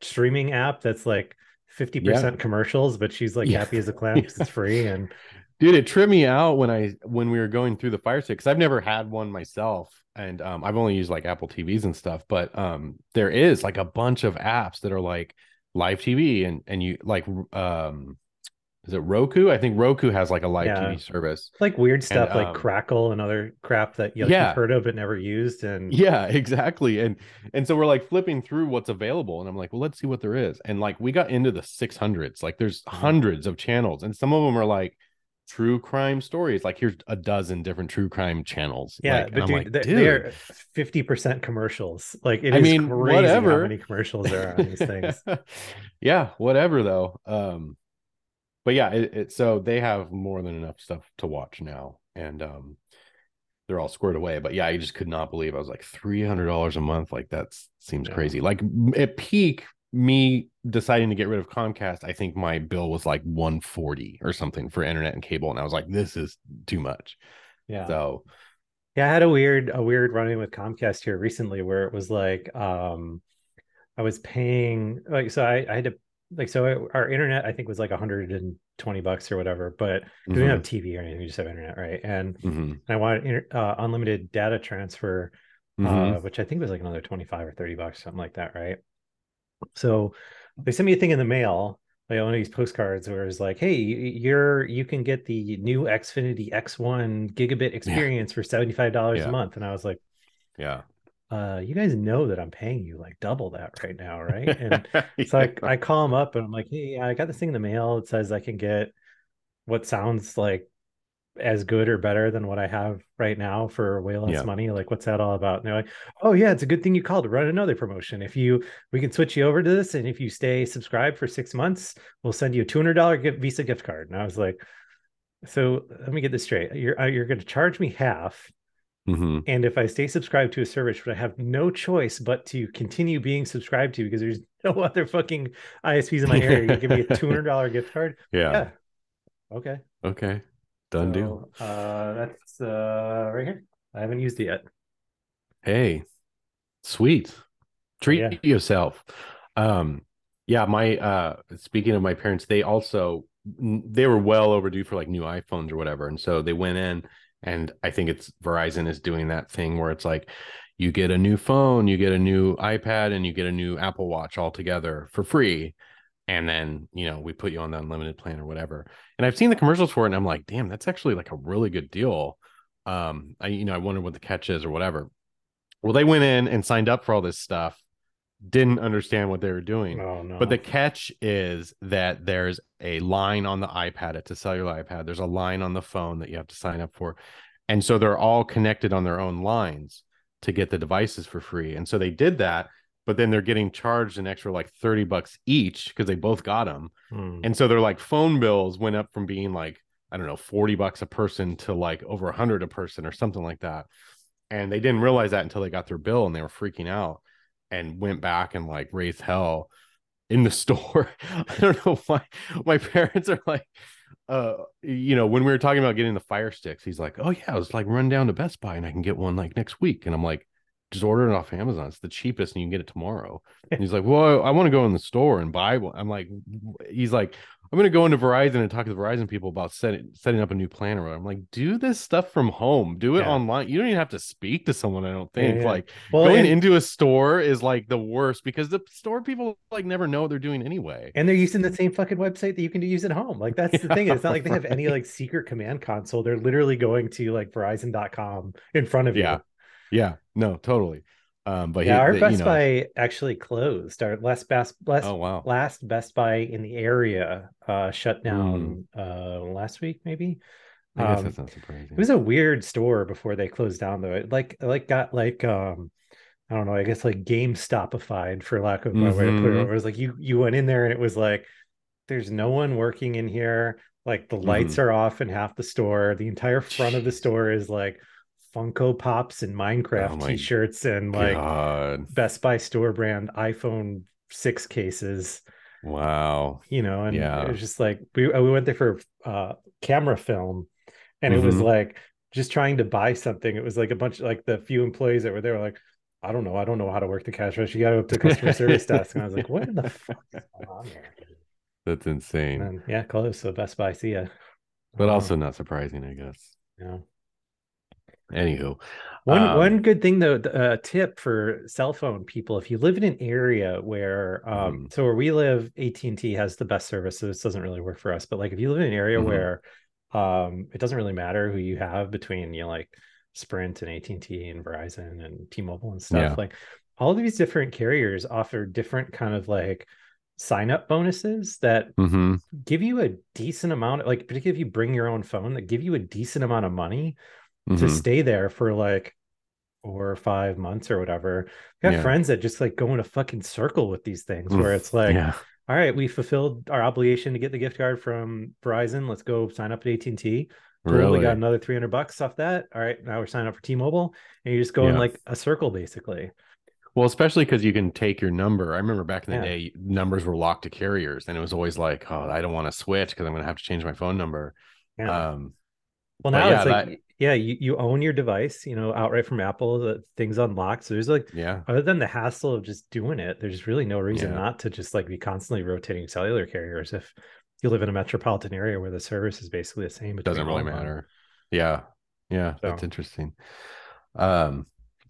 streaming app that's like fifty percent commercials, but she's like
Yeah.
happy as a clam <laughs> because it's free. And
Dude, it tripped me out when I when we were going through the Fire Stick because I've never had one myself, and um, I've only used like Apple TVs and stuff. But um, there is like a bunch of apps that are like live TV, and and you like um, is it Roku? I think Roku has like a live
Yeah.
TV service.
like weird stuff
um,
like Crackle and other crap that you, like,
Yeah.
you've heard of but never used. And
Yeah, exactly. And and so we're like flipping through what's available, and I'm like, well, let's see what there is. And like we got into the 600s. Like there's
Mm-hmm.
hundreds of channels, and some of them are like true crime stories. Like here's a dozen different true crime channels.
yeah,
Like,
but dude,
like, dude,
they're fifty percent commercials. Like it
I
is
mean,
crazy
whatever.
how many commercials there are on these things. <laughs>
yeah, whatever though. Um, but yeah, it, it so they have more than enough stuff to watch now, and um, they're all squared away. But yeah, I just could not believe I was like three hundred dollars a month. Like that seems
Yeah.
crazy. Like at peak, me deciding to get rid of Comcast, I think my bill was like one forty or something for internet and cable, and I was like, this is too much.
Yeah.
So
Yeah, I had a weird a weird run-in with Comcast here recently where it was like um I was paying like so I, I had to like so our internet I think was like 120 bucks or whatever, but we didn't have TV or anything, we just have internet, right? And
mhm,
I wanted uh, unlimited data transfer,
mhm.
uh, which I think was like another 25 or 30 bucks, something like that, right? So they sent me a thing in the mail, like one of these postcards where it's like, hey, you're you can get the new Xfinity X1 gigabit experience for $75
Yeah.
a month. And I was like,
yeah.
uh, you guys know that I'm paying you like double that right now, right? And <laughs> so I, I call them up and I'm like, hey, I got this thing in the mail. It says I can get what sounds like as good or better than what I have right now for way less
Yeah.
money. Like, what's that all about? And they're like, oh yeah, it's a good thing you called to run another promotion. If you we can switch you over to this, and if you stay subscribed for six months, we'll send you a two hundred dollar Visa gift card. And I was like, so let me get this straight. You're uh, you're going to charge me half
Mhm.
and if I stay subscribed to a service, but I have no choice but to continue being subscribed to because there's <laughs> no other fucking ISPs in my area, you give me a <laughs> two hundred dollar gift card.
yeah.
Yeah. Okay.
Okay. Done deal.
Uh, that's uh right here. I haven't used it yet.
Hey, sweet. Treat
Yeah.
yourself. Um, yeah, my uh speaking of my parents, they also they were well overdue for like new iPhones or whatever. And so they went in and I think it's Verizon is doing that thing where it's like you get a new phone, you get a new iPad, and you get a new Apple Watch all together for free. And then, you know, we put you on the unlimited plan or whatever. And I've seen the commercials for it, and I'm like, damn, that's actually like a really good deal. Um, I, you know, I wonder what the catch is or whatever. Well, they went in and signed up for all this stuff, didn't understand what they were doing.
Oh no.
But the catch is that there's a line on the iPad. It's a cellular iPad. There's a line on the phone that you have to sign up for. And so they're all connected on their own lines to get the devices for free. And so they did that, but then they're getting charged an extra like 30 bucks each because they both got them.
Hmm.
And so their like phone bills went up from being like, I don't know, 40 bucks a person to like over 100 a person or something like that. And they didn't realize that until they got their bill and they were freaking out and went back and like raised hell in the <laughs> store. I don't know why my <laughs> parents are like, uh, you know, when we were talking about getting the fire sticks, he's like, Oh yeah, I was like run down to Best Buy and I can get one like next week. And I'm like, just order it off Amazon. It's the cheapest and you can get it tomorrow. And he's like, Well, I, want to go in the store and buy one. I'm like, he's like, I'm gonna go into Verizon and talk to the Verizon people about setting setting up a new plan or whatever. I'm like, do this stuff from home, do it
Yeah.
online. You don't even have to speak to someone, I don't think.
yeah.
Like
well,
going
and,
into a store is like the worst because the store people like never know what they're doing anyway.
and they're using the same fucking website that you can use at home. Like that's the thing. It's not like they have any <laughs> like secret command console. They're literally going to like Verizon.com in front of you.
Yeah. No, totally. Um, but
yeah,
he-
our
the- you
Best
know-
Buy actually closed. Our last Best last
Oh wow.
last Best Buy in the area uh shut
Hmm.
down uh last week maybe.
I guess
um,
that's not surprising.
It was a weird store before they closed down though. It like like got like um I don't know, I guess like GameStopified for lack of a better way to put it.
Mhm.
It was like you you went in there and it was like there's no one working in here. Like the lights
Mm-hmm.
are off in half the store. The entire front of the store is like Funko Pops and Minecraft
Oh
t-shirts and like
God.
Best Buy store brand iPhone 6 cases.
Wow.
you know, and
Yeah.
it was just like we we went there for uh camera film and it was
Mhm.
like just trying to buy something. It was like a bunch of like the few employees that were there were like, I don't know, I don't know how to work the cash register. You gotta go up to the customer <laughs> service desk. And I was like, what in the fuck is going on here?
That's insane.
And yeah, close. So Best Buy, see ya.
but
Oh,
also not surprising, I guess.
yeah.
Anywho.
One
um,
one good thing though, a tip for cell phone people: if you live in an area where, um,
Mhm.
so where we live, AT and T has the best service, so this doesn't really work for us. But like if you live in an area
Mhm.
where, um, it doesn't really matter who you have between you know like Sprint and AT and T and Verizon and T-Mobile and stuff,
Yeah.
like all of these different carriers offer different kind of like sign up bonuses that
mhm.
give you a decent amount, like particularly if you bring your own phone, that give you a decent amount of money to
Mhm.
stay there for like four or five months or whatever. I got
Yeah.
friends that just like go in a fucking circle with these things
Mm,
where it's like,
yeah.
all right, we fulfilled our obligation to get the gift card from Verizon. Let's go sign up at AT&T. Cool,
Really.
We got another 300 bucks off that. All right, now we're signing up for T-Mobile. And you just go in like a circle basically.
Well, especially because you can take your number. I remember back in the
Yeah.
day, numbers were locked to carriers, and it was always like, "Oh, I don't want to switch because I'm going to have to change my phone number."
Yeah.
Um,
well, now
yeah,
it's like,
that-
yeah, you, you own your device, you know, outright from Apple, the things unlocked. So there's like,
yeah,
other than the hassle of just doing it, there's really no reason
Yeah.
not to just like be constantly rotating cellular carriers if you live in a metropolitan area where the service is basically the same.
it doesn't really matter. Yeah, yeah, that's interesting. Um,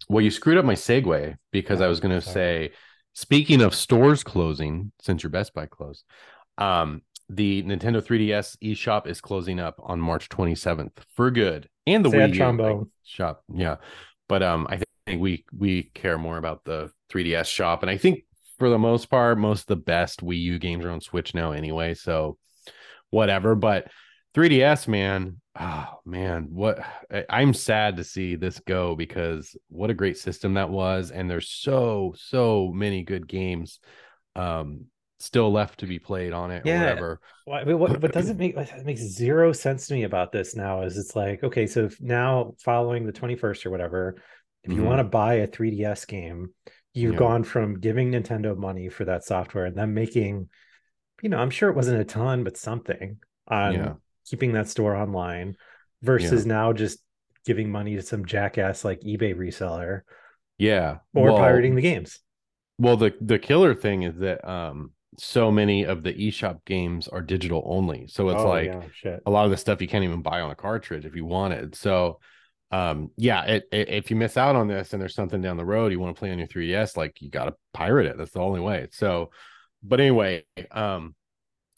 well, you screwed up my segue because I
Oh,
was going to say, speaking of stores closing, since your Best Buy closed, um, the Nintendo 3DS eShop is closing up on March 27th for good, and the
Sad
Wii U, like, shop. Yeah, but um, I think we we care more about the 3DS shop, and I think for the most part, most of the best Wii U games are on Switch now anyway. So whatever. But 3DS, man, oh man, what I- I'm sad to see this go because what a great system that was, and there's so so many good games um still left to be played on it or whatever.
Well, I mean, what what doesn't <clears throat> make it makes zero sense to me about this now is it's like okay, so if now following the twenty first or whatever, if you
Mhm.
want to buy a 3DS game, you've
Yeah.
gone from giving Nintendo money for that software and then making, you know, I'm sure it wasn't a ton, but something on
Yeah.
keeping that store online versus now just giving money to some jackass like eBay reseller
Yeah.
or
Well-
pirating the games.
Well, the the killer thing is that um so many of the eShop games are digital only. So it's
Oh,
like
yeah,
a lot of the stuff you can't even buy on a cartridge if you wanted. So um yeah, it, it, if you miss out on this and there's something down the road you want to play on your 3DS, like you got to pirate it. That's the only way. So but anyway, um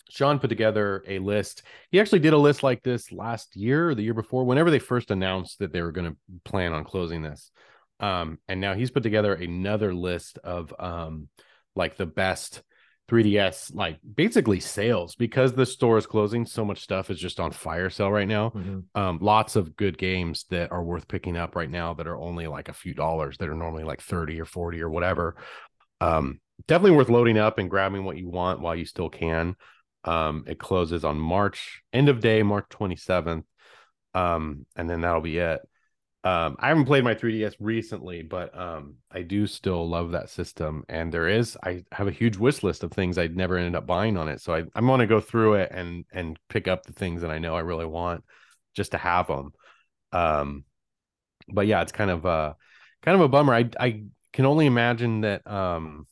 Sean put together a list. He actually did a list like this last year or the year before, whenever they first announced that they were going to plan on closing this. Um, and now he's put together another list of um, like the best 3DS, like basically sales because the store is closing. So much stuff is just on fire sale right now.
Mhm.
Um, lots of good games that are worth picking up right now that are only like a few dollars that are normally like 30 or 40 or whatever. Um, definitely worth loading up and grabbing what you want while you still can. Um, it closes on March end of day, March 27th. Um, and then that'll be it. Um, I haven't played my 3DS recently, but um, I do still love that system. And there is, I have a huge wish list of things I'd never ended up buying on it. So I, I'm going to go through it and and pick up the things that I know I really want just to have them. Um, but yeah, it's kind of uh kind of a bummer. I I can only imagine that um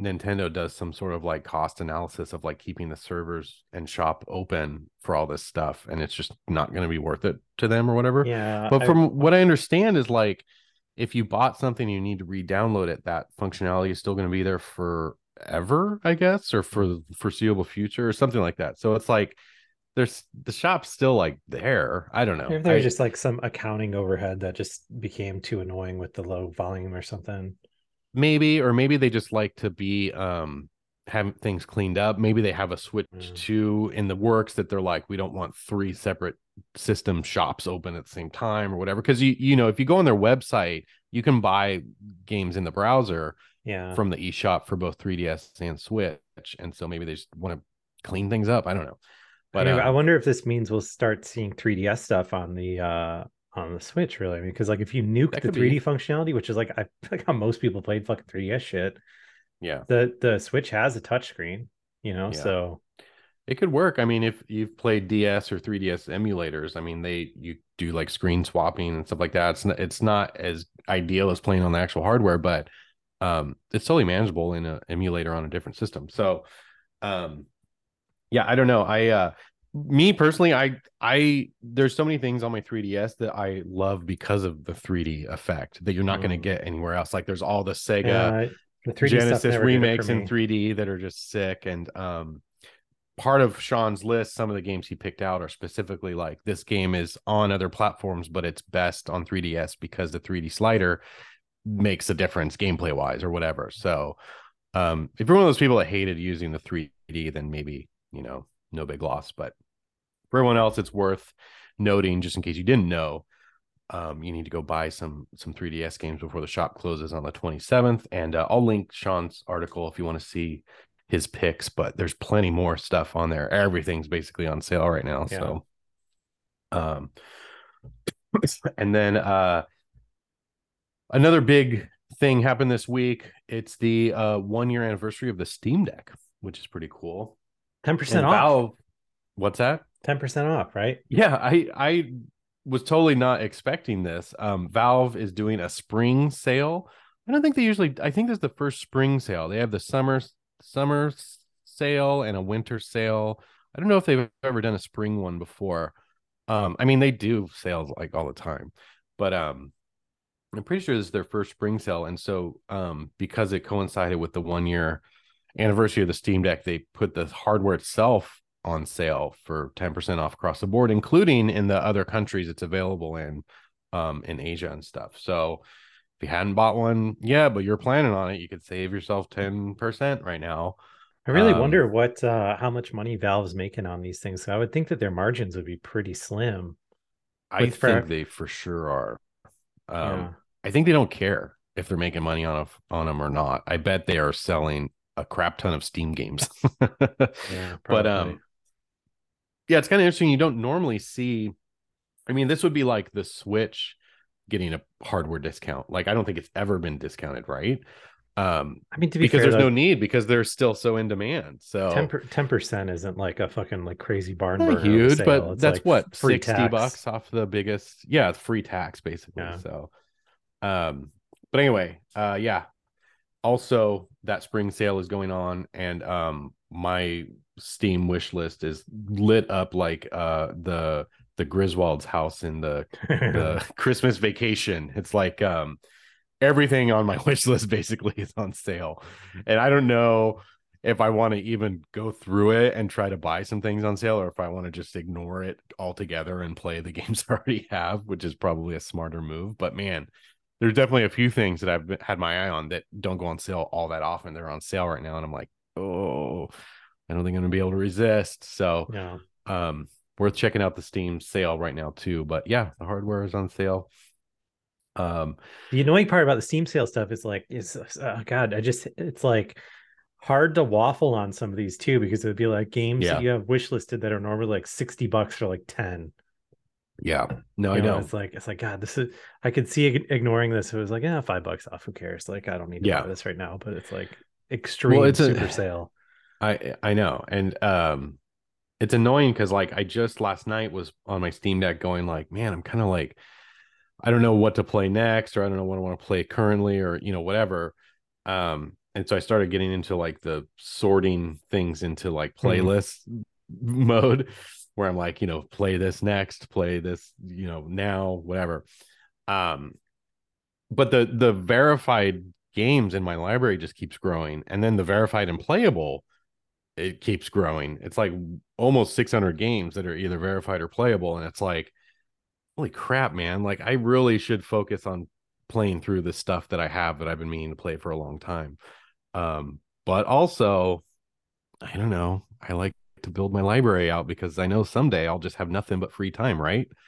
Nintendo does some sort of like cost analysis of like keeping the servers and shop open for all this stuff, and it's just not going to be worth it to them or whatever.
Yeah.
But
I-
from what I understand is like if you bought something you need to re-download it, that functionality is still going to be there forever, I guess, or for the foreseeable future or something like that. So it's like there's the shop's still like there. I don't know.
If there was
I-
just like some accounting overhead that just became too annoying with the low volume or something.
Maybe or maybe they just like to be um have things cleaned up maybe they have a switch
Mm.
to in the works that they're like we don't want three separate system shops open at the same time or whatever because you you know if you go on their website you can buy games in the browser
Yeah.
from the eShop for both 3ds and switch and so maybe they just want to clean things up i don't know
but I,
um,
wonder if this means we'll start seeing 3DS stuff on the uh on the Switch really. I mean, because like if you nuke
That
the 3D functionality, which is like I <laughs> like how most people played fucking 3DS shit,
yeah
the the Switch has a touchscreen. you know.
Yeah.
So
It could work. I mean, if you've played DS or 3DS emulators, I mean, they you do like screen swapping and stuff like that. It's not, it's not as ideal as playing on the actual hardware, but um, it's totally manageable in an emulator on a different system. So, um, yeah, I don't know. I uh, me personally, I I there's so many things on my 3DS that I love because of the 3D effect that you're not going
Mm.
to get anywhere else. Like there's all the Sega
uh, the 3D
Genesis
never did it for
remakes in 3D that are just sick. And um, part of Sean's list, some of the games he picked out are specifically like this game is on other platforms, but it's best on 3DS because the 3D slider makes a difference gameplay wise or whatever. So um, if you're one of those people that hated using the 3D, then maybe, you know, no big loss. But for everyone else, it's worth noting just in case you didn't know um, you need to go buy some some 3ds games before the shop closes on the 27th and uh, i'll link sean's article if you want to see his picks but there's plenty more stuff on there everything's basically on sale right now
Yeah.
so um <coughs> and then uh another big thing happened this week it's the uh one year anniversary of the steam deck which is pretty cool
10%
And
off.
Valve- what's that
10% off, right?
yeah, I I was totally not expecting this. Um, Valve is doing a spring sale. I don't think they usually. I think this is the first spring sale. They have the summer summer sale and a winter sale. I don't know if they've ever done a spring one before. Um, I mean they do sales like all the time, but um, I'm pretty sure this is their first spring sale, and so um, because it coincided with the one year anniversary of the Steam Deck, they put the hardware itself on sale for 10% off across the board, including in the other countries it's available in, um, in Asia and stuff. So if you hadn't bought one, yeah, but you're planning on it, you could save yourself 10% right now.
I really
Um,
wonder what uh how much money Valve's making on these things. So I would think that their margins would be pretty slim.
I think
for-
they for sure are. Um,
yeah.
I think they don't care if they're making money on a, on them or not. I bet they are selling a crap ton of Steam games. <laughs>
Yeah. <laughs>
but um yeah it's kind of interesting you don't normally see i mean this would be like the switch getting a hardware discount like i don't think it's ever been discounted right um
I mean to be
because
fair,
there's no need because they're still so in demand so
10 percent isn't like a fucking like crazy barn burner.
huge
sale.
but
It's
that's
like
what 60
tax.
bucks off the biggest yeah it's free tax basically
Yeah.
so um but anyway uh yeah also that spring sale is going on and um my steam wish list is lit up like uh the the griswold's house in the the <laughs> <laughs> christmas vacation. It's like um everything on my <laughs> wish list basically is on sale. And i don't know if i want to even go through it and try to buy some things on sale or if i want to just ignore it altogether and play the games i already have which is probably a smarter move. But man there's definitely a few things that I've been- had my eye on that don't go on sale all that often. They're on sale right now, and I'm like, oh, I don't think I'm gonna be able to resist. So,
yeah.
um, worth checking out the Steam sale right now too. But yeah, the hardware is on sale. Um,
The annoying part about the Steam sale stuff is like, is oh god, I just it's like hard to waffle on some of these too because it would be like games
Yeah.
that you have wish listed that are normally like 60 bucks for like 10.
Yeah, no,
You
I know.
It's like it's like God, this is I could see ignoring this. It was like, yeah, five bucks off. Who cares? Like, I don't need to
Yeah.
buy this right now, but it's like extreme
it's a-
super sale. <sighs>
I I know, and um, it's annoying because like I just last night was on my Steam Deck going like, man, I'm kind of like, I don't know what to play next, or I don't know what I want to play currently, or you know whatever. Um, and so I started getting into like the sorting things into like
Mhm.
playlist <laughs> mode, where I'm like, you know, play this next, play this, you know, now, whatever. Um, but the the verified games in my library just keeps growing, and then the verified and playable it keeps growing. It's like almost 600 games that are either verified or playable. And it's like, holy crap, man. Like, I really should focus on playing through the stuff that I have that I've been meaning to play for a long time. Um, but also, I don't know, I like to build my library out because I know someday I'll just have nothing but free time, right? <laughs>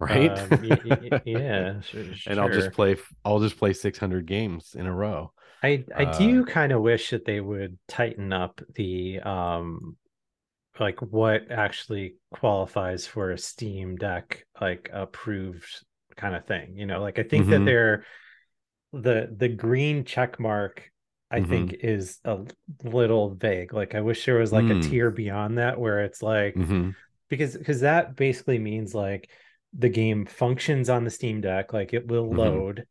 Right.
Um, y- y- y- yeah, <laughs> sure,
and I'll just play, I'll just play 600 games in a row.
I I
uh,
do kind of wish that they would tighten up the um like what actually qualifies for a Steam Deck like approved kind of thing. You know, like I think that
Mhm.
they're the the green check mark I
Mhm.
think is a little vague. Like I wish there was like a
Mm.
tier beyond that where it's like
hmm
because because that basically means like the game functions on the Steam Deck, like it will
Mhm.
load.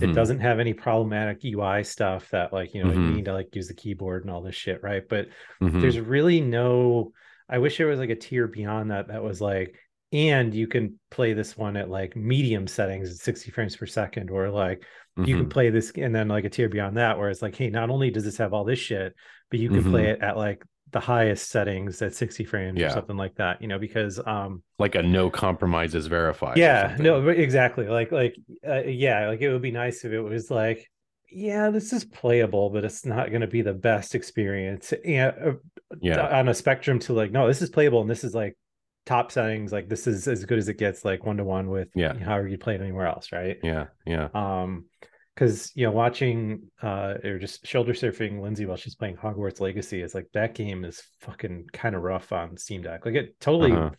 It
Mhm.
doesn't have any problematic UI stuff that like you know you need to like use the keyboard and all this shit, right? But
Mhm.
there's really no I wish there was like a tier beyond that that was like and you can play this one at like medium settings at 60 frames per second or like you can
Mhm.
play this and then like a tier beyond that where it's like hey not only does this have all this shit but you can play it at like the highest settings at 60 frames
Yeah.
or something like that you know because um
like a no compromises verified.
yeah no exactly like like uh, yeah like it would be nice if it was like yeah this is playable but it's not going to be the best experience and uh,
yeah,
on a spectrum to like no this is playable and this is like top settings like this is as good as it gets like one to one with
Yeah.
however you play it anywhere else right
yeah, yeah.
um because you know watching uh or just shoulder surfing lindsay while she's playing hogwarts legacy is like that game is fucking kind of rough on steam deck like it totally
Uh-huh.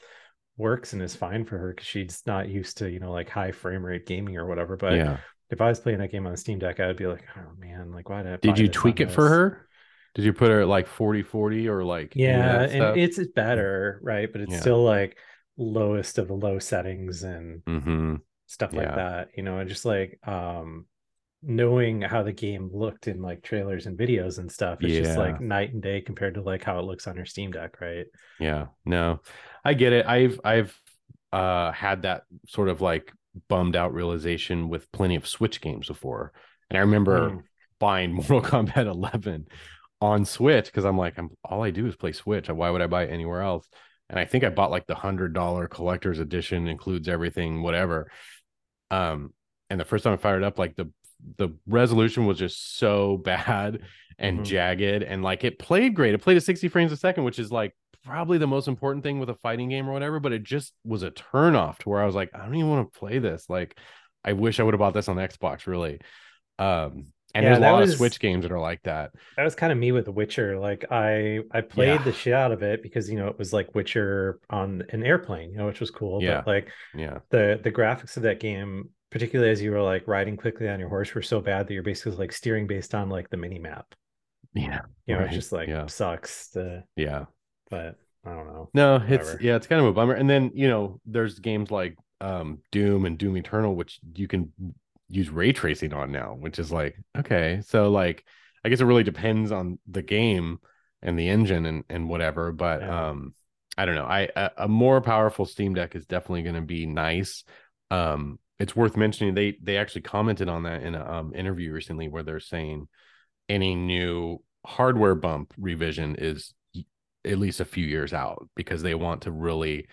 works and is fine for her because she's not used to you know like high frame rate gaming or whatever but
yeah.
if i was playing that game on steam deck i'd be like oh man like why did I
Did you tweak it for her? Did you put her at like 40 40 or like
yeah and it's better right but it's
Yeah.
still like lowest of the low settings and
Mhm.
stuff like
Yeah.
that you know and just like um knowing how the game looked in like trailers and videos and stuff it's just like night and day compared to like how it looks on your steam deck right
Yeah, no, I get it. I've I've uh had that sort of like bummed out realization with plenty of Switch games before, and I remember
Mm.
buying <laughs> Mortal Kombat 11 on Switch because I'm like, I'm all I do is play Switch. Why would I buy it anywhere else? And I think I bought like the hundred dollar collector's edition, includes everything, whatever. Um, and the first time I fired up, like the the resolution was just so <laughs> bad and
Mhm.
jagged, and like it played great. It played at 60 frames a second, which is like probably the most important thing with a fighting game or whatever. But it just was a turn off to where I was like, I don't even want to play this. Like, I wish I would have bought this on Xbox, really. Um, and
Yeah,
there's a lot
was-
of Switch games that are like that.
that was kind of me with witcher like i i played
Yeah.
the shit out of it because you know it was like witcher on an airplane you know which was cool
Yeah.
but like
Yeah,
the the graphics of that game particularly as you were like riding quickly on your horse were so bad that you're basically like steering based on like the mini map
yeah,
you know
Right,
it just like
yeah.
sucks to
yeah.
but i don't know
No, it's yeah, it's kind of a bummer. And then you know, there's games like um Doom and Doom Eternal, which you can use ray tracing on now, which is like okay. So like, I guess it really depends on the game and the engine and and whatever. But
Yeah.
um, I don't know. I a, a more powerful Steam Deck is definitely going to be nice. Um, it's worth mentioning they they actually commented on that in a um interview recently where they're saying any new hardware bump revision is at least a few years out because they want to really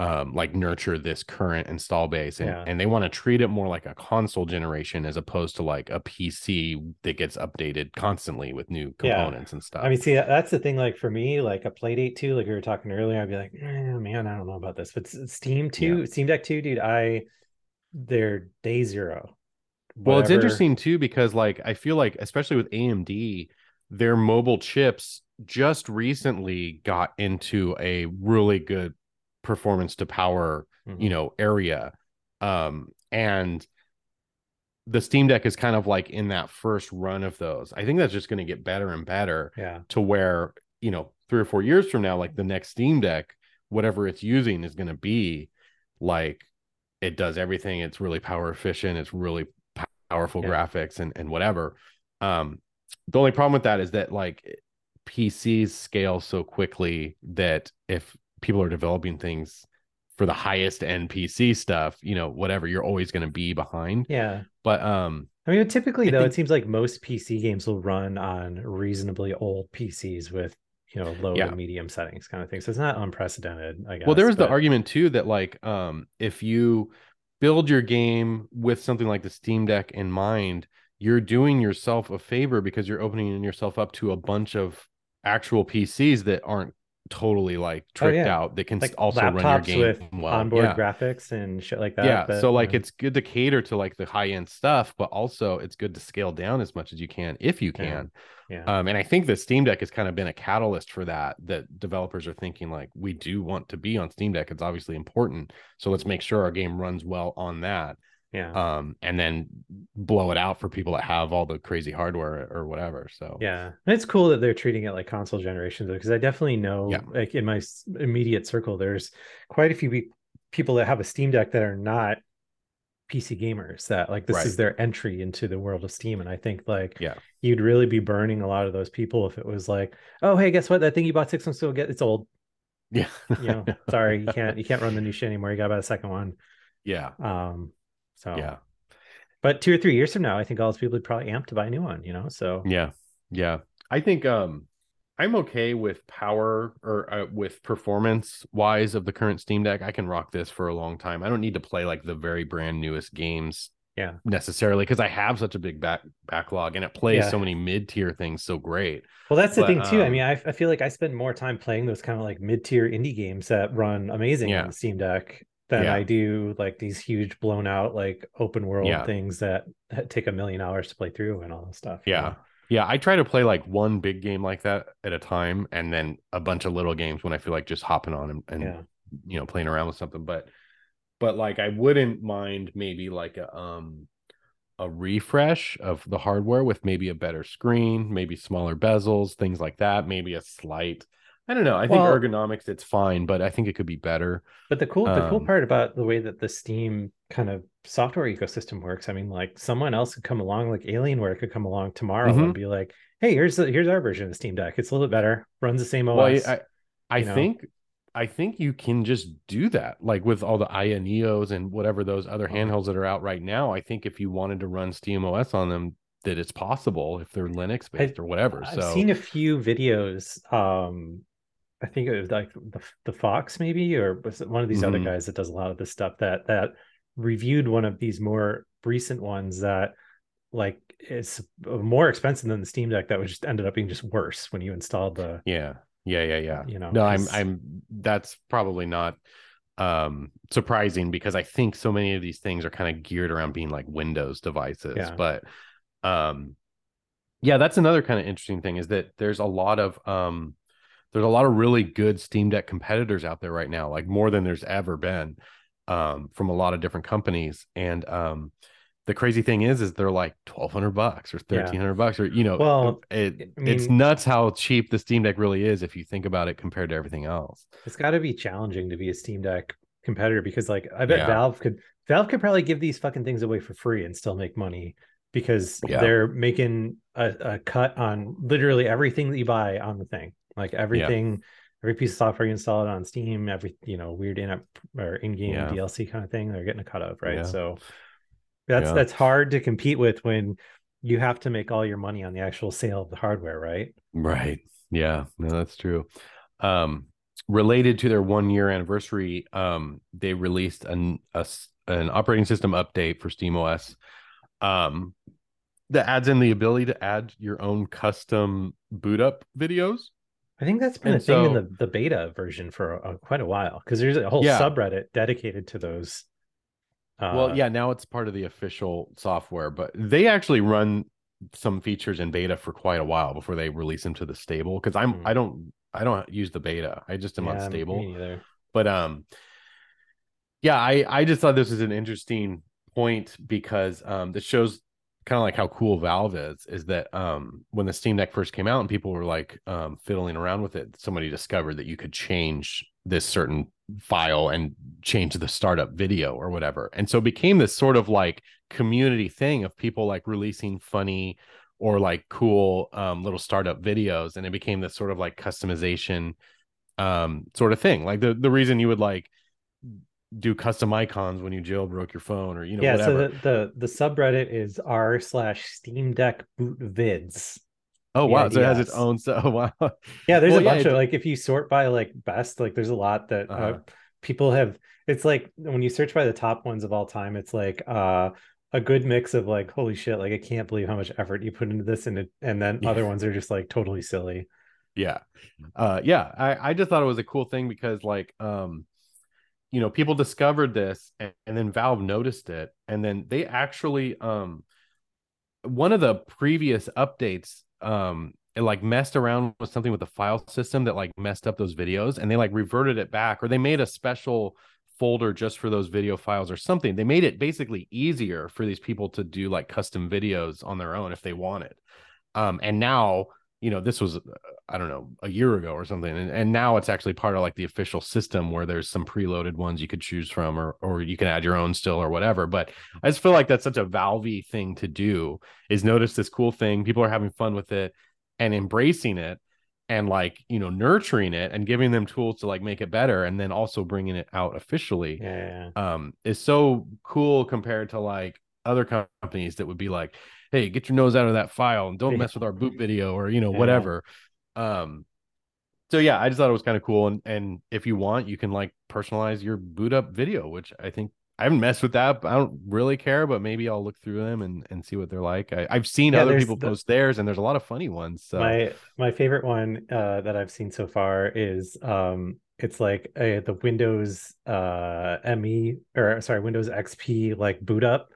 um like nurture this current install base and,
Yeah.
and they want to treat it more like a console generation as opposed to like a PC that gets updated constantly with new
Yeah.
components and stuff.
I mean, see, that's the thing. Like for me, like a Playdate two, like we were talking earlier, I'd be like, eh, man, I don't know about this. But Steam two, Steam Deck two, dude, I they're day zero.
Well, it's interesting too because like I feel like especially with AMD, their mobile chips just recently got into a really good performance to power,
Mhm.
you know, area. Um and the Steam Deck is kind of like in that first run of those. I think that's just going to get better and better
yeah,
to where, you know, 3 or 4 years from now like the next Steam Deck, whatever it's using is going to be like it does everything. It's really power efficient. It's really powerful
Yeah.
graphics and and whatever. Um, the only problem with that is that like PCs scale so quickly that if people are developing things for the highest end PC stuff, you know, whatever, you're always going to be behind.
yeah.
But um,
I mean, typically
I
though,
think-
it seems like most PC games will run on reasonably old PCs with you know low
Yeah.
to medium settings, kind of thing. So it's not unprecedented, I guess.
well, there was the argument too that like um, if you build your game with something like the Steam Deck in mind, you're doing yourself a favor because you're opening yourself up to a bunch of actual PCs that aren't totally like tricked
Oh, yeah.
out that can
like
also run your game
with
well.
onboard
yeah.
graphics and shit like that.
yeah
that,
so like
you know,
it's good to cater to like the high end stuff but also it's good to scale down as much as you can if you
Yeah.
can
yeah,
um and i think the steam deck has kind of been a catalyst for that that developers are thinking like we do want to be on steam deck it's obviously important so let's make sure our game runs well on that
Yeah.
um, and then blow it out for people that have all the crazy hardware or whatever. So
Yeah, and it's cool that they're treating it like console generations because I definitely know,
Yeah.
like in my immediate circle, there's quite a few pe- people that have a Steam Deck that are not PC gamers. That like this is their entry into the world of Steam, and I think like
Yeah.
you'd really be burning a lot of those people if it was like, oh hey, guess what? That thing you bought six months ago, get it's old.
yeah,
You know, sorry, you can't <laughs> you can't run the new shit anymore. You got to buy the second one.
yeah,
Um, so
yeah,
but two or three years from now, I think all those people would probably amp to buy a new one. You know, so
yeah, yeah. I think um, I'm okay with power or uh, with performance wise of the current Steam Deck. I can rock this for a long time. I don't need to play like the very brand newest games
yeah.
necessarily because I have such a big back backlog and it plays
Yeah.
so many mid tier things so great.
Well, that's the
But,
thing too. I
um,
mean, I, I feel like I spend more time playing those kind of like mid-tier indie games that run amazing
Yeah.
on Steam Deck than
Yeah.
I do like these huge blown out like open world
Yeah.
things that that take a million hours to play through and all this stuff.
Yeah.
know?
Yeah, I try to play like one big game like that at a time and then a bunch of little games when I feel like just hopping on and, and
Yeah.
you know playing around with something but but like I wouldn't mind maybe like a um a refresh of the hardware with maybe a better screen, maybe smaller bezels, things like that, maybe a slight I don't know. I think ergonomics it's fine, but I think it could be better.
But the cool the cool
Um,
part about the way that the Steam kind of software ecosystem works, I mean, like someone else could come along, like Alienware could come along tomorrow
Mhm.
and be like, "Hey, here's the here's our version of Steam Deck. It's a little bit better, runs the same
Well,
OS."
I I
you know?
think I think you can just do that, like with all the Aya Neos and whatever those other
Oh.
handhelds that are out right now. I think if you wanted to run SteamOS on them, that it's possible if they're Linux based or whatever.
I've
so
seen a few videos. Um, I think it was like the the Fox maybe, or was it one of these other
Mhm.
guys that does a lot of this stuff that that reviewed one of these more recent ones that like is more expensive than the Steam Deck that was just ended up being just worse when you installed the
yeah, yeah, yeah, yeah.
you know
No, I'm I'm that's probably not um surprising because I think so many of these things are kind of geared around being like Windows devices.
Yeah.
But um yeah, that's another kind of interesting thing is that there's a lot of um there's a lot of really good Steam Deck competitors out there right now, like more than there's ever been um from a lot of different companies. And um the crazy thing is is they're like 1200 bucks or
Yeah.
1300 bucks or you know
Well,
it,
I
it's nuts how cheap the Steam Deck really is if you think about it compared to everything else.
it's got to be challenging to be a Steam Deck competitor because like I bet
Yeah.
Valve could Valve could probably give these fucking things away for free and still make money because
Yeah.
they're making a, a cut on literally everything that you buy on the thing. Like everything, every piece of software you install it on Steam, every you know weird in-app or in-game
Yeah.
DLC kind of thing, they're getting a cut of, right?
Yeah.
So that's
Yeah.
that's hard to compete with when you have to make all your money on the actual sale of the hardware, right?
Right. Yeah, no, that's true. Um, related to their one year anniversary, um, they released an a an operating system update for SteamOS um, that adds in the ability to add your own custom boot up videos.
I think that's been
And
a thing in the, the beta version for uh, quite a while because there's a whole
Yeah.
subreddit dedicated to those. Uh,
well, yeah, now it's part of the official software, but they actually run some features in beta for quite a while before they release them to the stable. Because I'm
Hmm.
I don't I don't use the beta. I just am
yeah,
on stable. but um yeah i i just thought this was an interesting point because um this shows kind of like how cool valve is is that um when the steam deck first came out and people were like um fiddling around with it somebody discovered that you could change this certain file and change the startup video or whatever. And so it became this sort of like community thing of people like releasing funny or like cool um little startup videos and it became this sort of like customization um sort of thing. Like the the reason you would like do custom icons when you jailbroke your phone or you know
yeah,
whatever
so the, the the subreddit is r slash Steam Deck boot vids.
oh wow so it has its own so <laughs> wow
Yeah, there's
Well,
a
yeah,
bunch
it-
of like if you sort by like best, like there's a lot that uh,
Uh-huh.
people have. It's like when you search by the top ones of all time, it's like uh a good mix of like holy shit, like I can't believe how much effort you put into this, and it, and then
Yeah.
other ones are just like totally silly.
yeah uh yeah i i just thought it was a cool thing because like um you know people discovered this and, and then valve noticed it and then they actually um one of the previous updates um it like messed around with something with the file system that like messed up those videos and they like reverted it back or they made a special folder just for those video files or something. They made it basically easier for these people to do like custom videos on their own if they wanted. Um, and now, you know, this was, uh, I don't know, a year ago or something. And, and now it's actually part of like the official system where there's some preloaded ones you could choose from or, or you can add your own still or whatever. But I just feel like that's such a Valvey thing to do is notice this cool thing. People are having fun with it and embracing it and like you know nurturing it and giving them tools to like make it better and then also bringing it out officially
yeah,
um is so cool compared to like other companies that would be like hey get your nose out of that file and don't mess with our boot <laughs> video or you know
Yeah.
whatever. Um so yeah i just thought it was kind of cool and and if you want you can like personalize your boot up video which i think i haven't messed with that but i don't really care but maybe i'll look through them and and see what they're like. I, i've seen
Yeah,
other people
the-
post theirs and there's a lot of funny ones so.
My my favorite one uh that i've seen so far is um it's like a, the windows uh me or sorry windows xp like boot up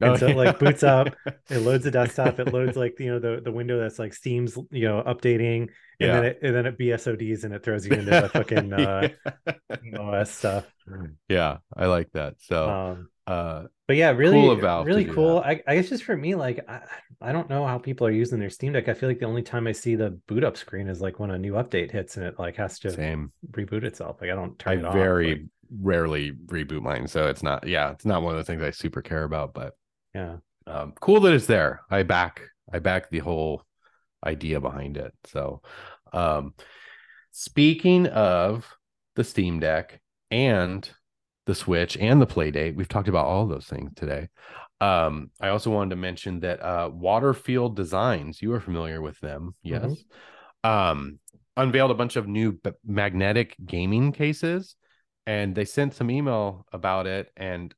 and so it like boots up <laughs> it loads the desktop it loads like you know the the window that's like steam's you know updating and then it and then it bsods and it throws you into the fucking <laughs> uh os stuff
yeah, I like that. So,
um
uh,
but yeah really
Cool to
really cool I, I guess just for me like I, I don't know how people are using their steam deck i feel like the only time i see the boot up screen is like when a new update hits and it like has to
same.
reboot itself like i don't turn
I
it off
very
like,
rarely reboot mine, so it's not. Yeah, it's not one of the things I super care about. But
yeah
um, cool that it's there. I back. I back the whole idea behind it. So, um, speaking of the Steam Deck and the Switch and the Playdate, we've talked about all those things today. Um, I also wanted to mention that uh, Waterfield Designs, you are familiar with them, yes, um, unveiled a bunch of new b- magnetic gaming cases, and they sent some email about it. And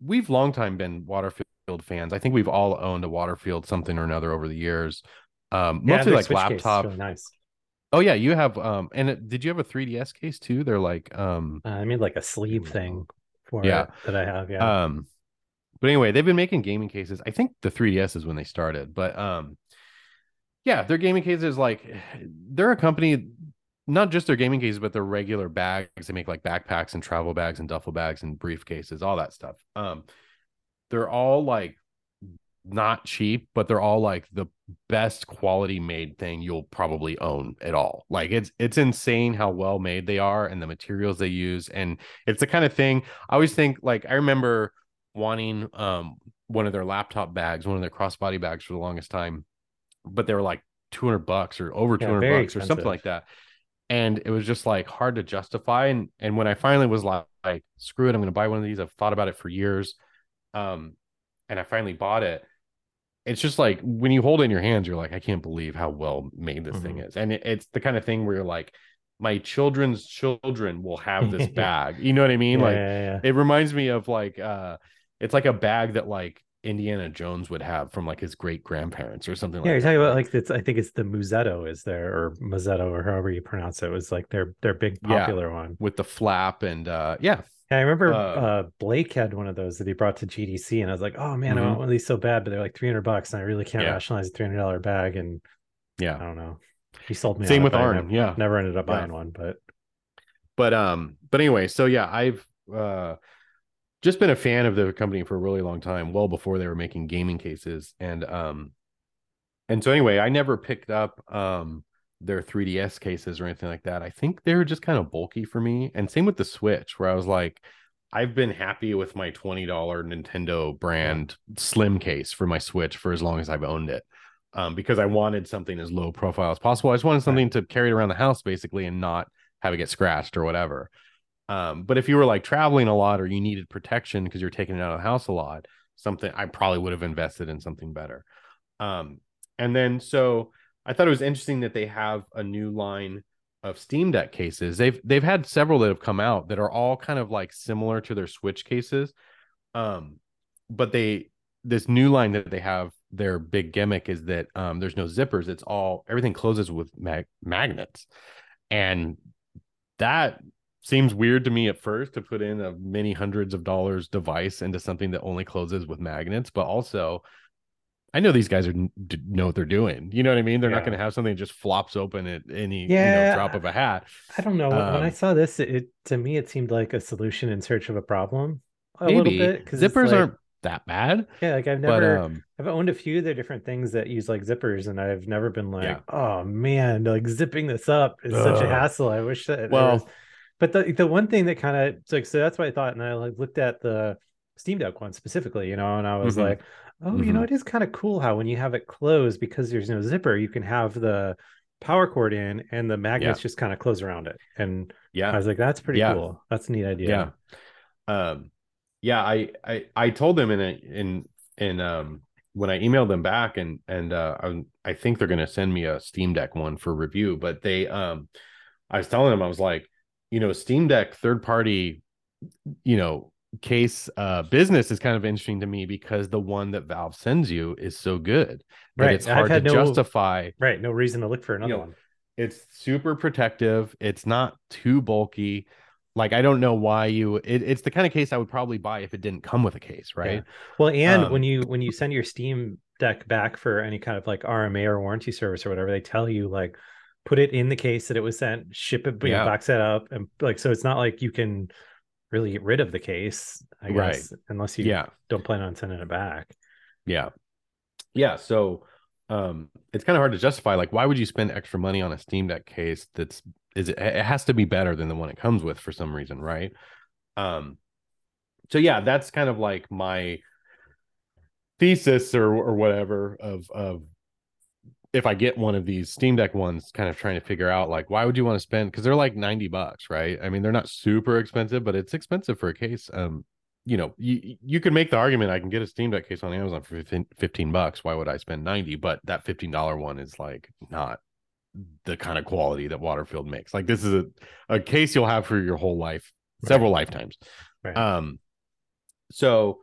we've long time been Waterfield fans. I think we've all owned a Waterfield something or another over the years. Um,
Yeah,
mostly like
Switch
laptop.
really nice
Oh yeah, you have um and it, did you have a 3DS case too? They're like um
uh, i made like a sleeve thing for
Yeah.
it that i have yeah
um but anyway, they've been making gaming cases. I think the 3DS is when they started, but um yeah, their gaming cases like they're a company not just their gaming cases but their regular bags. They make like backpacks and travel bags and duffel bags and briefcases, all that stuff. Um they're all like not cheap, but they're all like the best quality made thing you'll probably own at all. Like it's it's insane how well made they are and the materials they use. And it's the kind of thing I always think like I remember wanting um one of their laptop bags, one of their crossbody bags for the longest time, but they were like 200 bucks or over
Yeah,
200
very
bucks or something like that. And it was just like hard to justify. And and when I finally was like, like screw it, I'm gonna buy one of these. I've thought about it for years. Um, and I finally bought it. It's just like when you hold it in your hands, you're like, I can't believe how well made this thing is. And it, it's the kind of thing where you're like, my children's children will have this <laughs> bag. You know what I mean?
yeah,
like
yeah, yeah.
it reminds me of like uh it's like a bag that like Indiana Jones would have from like his great grandparents or something
Yeah,
like
you're
that.
talking about like it's. I think it's the Muzetto is there or Mazzetto or however you pronounce it. it was like their their big popular one.
with the flap and uh yeah.
Yeah, I remember
Uh,
uh, Blake had one of those that he brought to GDC, and I was like, "Oh man, I
Mhm.
want one of these so bad," but they're like three hundred bucks, and I really can't
Yeah.
rationalize a three hundred dollar bag. And
yeah, I
don't know. He sold me.
Same with Arn.
Never,
Yeah.
never ended up
Yeah.
buying one, but
But um but anyway, so yeah, I've uh just been a fan of the company for a really long time, well before they were making gaming cases. And um and so anyway, I never picked up um their 3DS cases or anything like that. I think they were just kind of bulky for me. And same with the Switch, where I was like, I've been happy with my $20 Nintendo brand slim case for my Switch for as long as I've owned it. Um, because I wanted something as low profile as possible. I just wanted something to carry it around the house basically and not have it get scratched or whatever. Um, but if you were like traveling a lot or you needed protection because you're taking it out of the house a lot, something I probably would have invested in something better. Um, and then so I thought it was interesting that they have a new line of Steam Deck cases. They've they've had several that have come out that are all kind of like similar to their Switch cases. Um, but they this new line that they have, their big gimmick is that um, there's no zippers. It's all everything closes with mag- magnets, and that seems weird to me at first to put in a many hundreds of dollars device into something that only closes with magnets. But also, I know these guys are know what they're doing. You know what I mean? They're not going to have something that just flops open at any you know, drop of a hat.
I don't know. when I
Um,
saw this, it, to me it seemed like a solution in search of a problem. A
Maybe
little bit because
zippers aren't that bad,
Yeah, like I've
but
never.
um,
I've owned a few of the different things that use like zippers, and I've never been like,
Yeah.
oh man, like zipping this up is such a hassle. I wish that
Well-
was- but the the one thing that kind of like so that's what I thought, and I like looked at the Steam Deck one specifically, you know, and I was
Mhm.
like, oh, you know,
Mhm.
it is kind of cool how when you have it closed because there's no zipper, you can have the power cord in and the magnets just kind of close around it. And
yeah, I
was like, that's pretty
Yeah.
cool. That's a neat idea.
yeah, um, yeah. I I I told them in a, in in um when I emailed them back and and uh I, I think they're going to send me a Steam Deck one for review, but they um I was telling them I was like, you know, Steam Deck third party, you know, case uh business is kind of interesting to me because the one that Valve sends you is so good that
Right.
it's
I've
hard to
no-
justify.
Right. No reason to look for another
know,
one.
It's super protective. It's not too bulky. Like I don't know why you. It, it's the kind of case I would probably buy if it didn't come with a case, right?
Well, and
Um,
when you when you send your Steam Deck back for any kind of like RMA or warranty service or whatever, they tell you like put it in the case that it was sent, ship it, you know,
Yeah.
box it up, and like so it's not like you can really get rid of the case, I
Right.
guess, unless you
Yeah,
don't plan on sending it back.
yeah, yeah. So, um, it's kind of hard to justify. Like, why would you spend extra money on a Steam Deck case? That's is it? It has to be better than the one it comes with for some reason, right? Um, so yeah, that's kind of like my thesis or or whatever of of if I get one of these Steam Deck ones, kind of trying to figure out like why would you want to spend because they're like 90 bucks, right? I mean, they're not super expensive, but it's expensive for a case. Um, you know, you you could make the argument I can get a Steam Deck case on Amazon for 15, 15 bucks. Why would I spend 90? But that $15 one is like not the kind of quality that Waterfield makes. Like this is a, a case you'll have for your whole life, several lifetimes.
Right.
Um, so,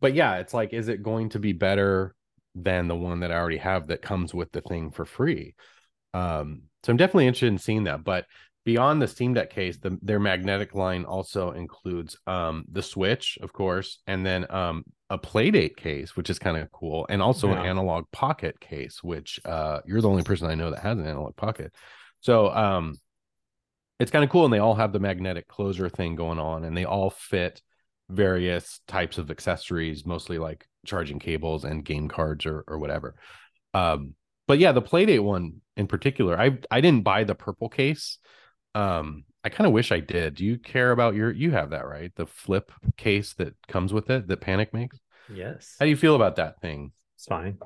but yeah, it's like, is it going to be better than the one that I already have that comes with the thing for free? Um, so I'm definitely interested in seeing that. But beyond the Steam Deck case, the, their magnetic line also includes um the Switch, of course, and then um a Playdate case, which is kind of cool, and also an Analogue Pocket case, which uh you're the only person I know that has an Analogue Pocket. So um it's kind of cool, and they all have the magnetic closure thing going on, and they all fit various types of accessories, mostly like charging cables and game cards or or whatever. Um, but yeah, the Playdate one in particular, I I didn't buy the purple case. Um, I kind of wish I did. Do you care about your? You have that right? The flip case that comes with it that Panic makes.
Yes,
How do you feel about that thing?
it's fine.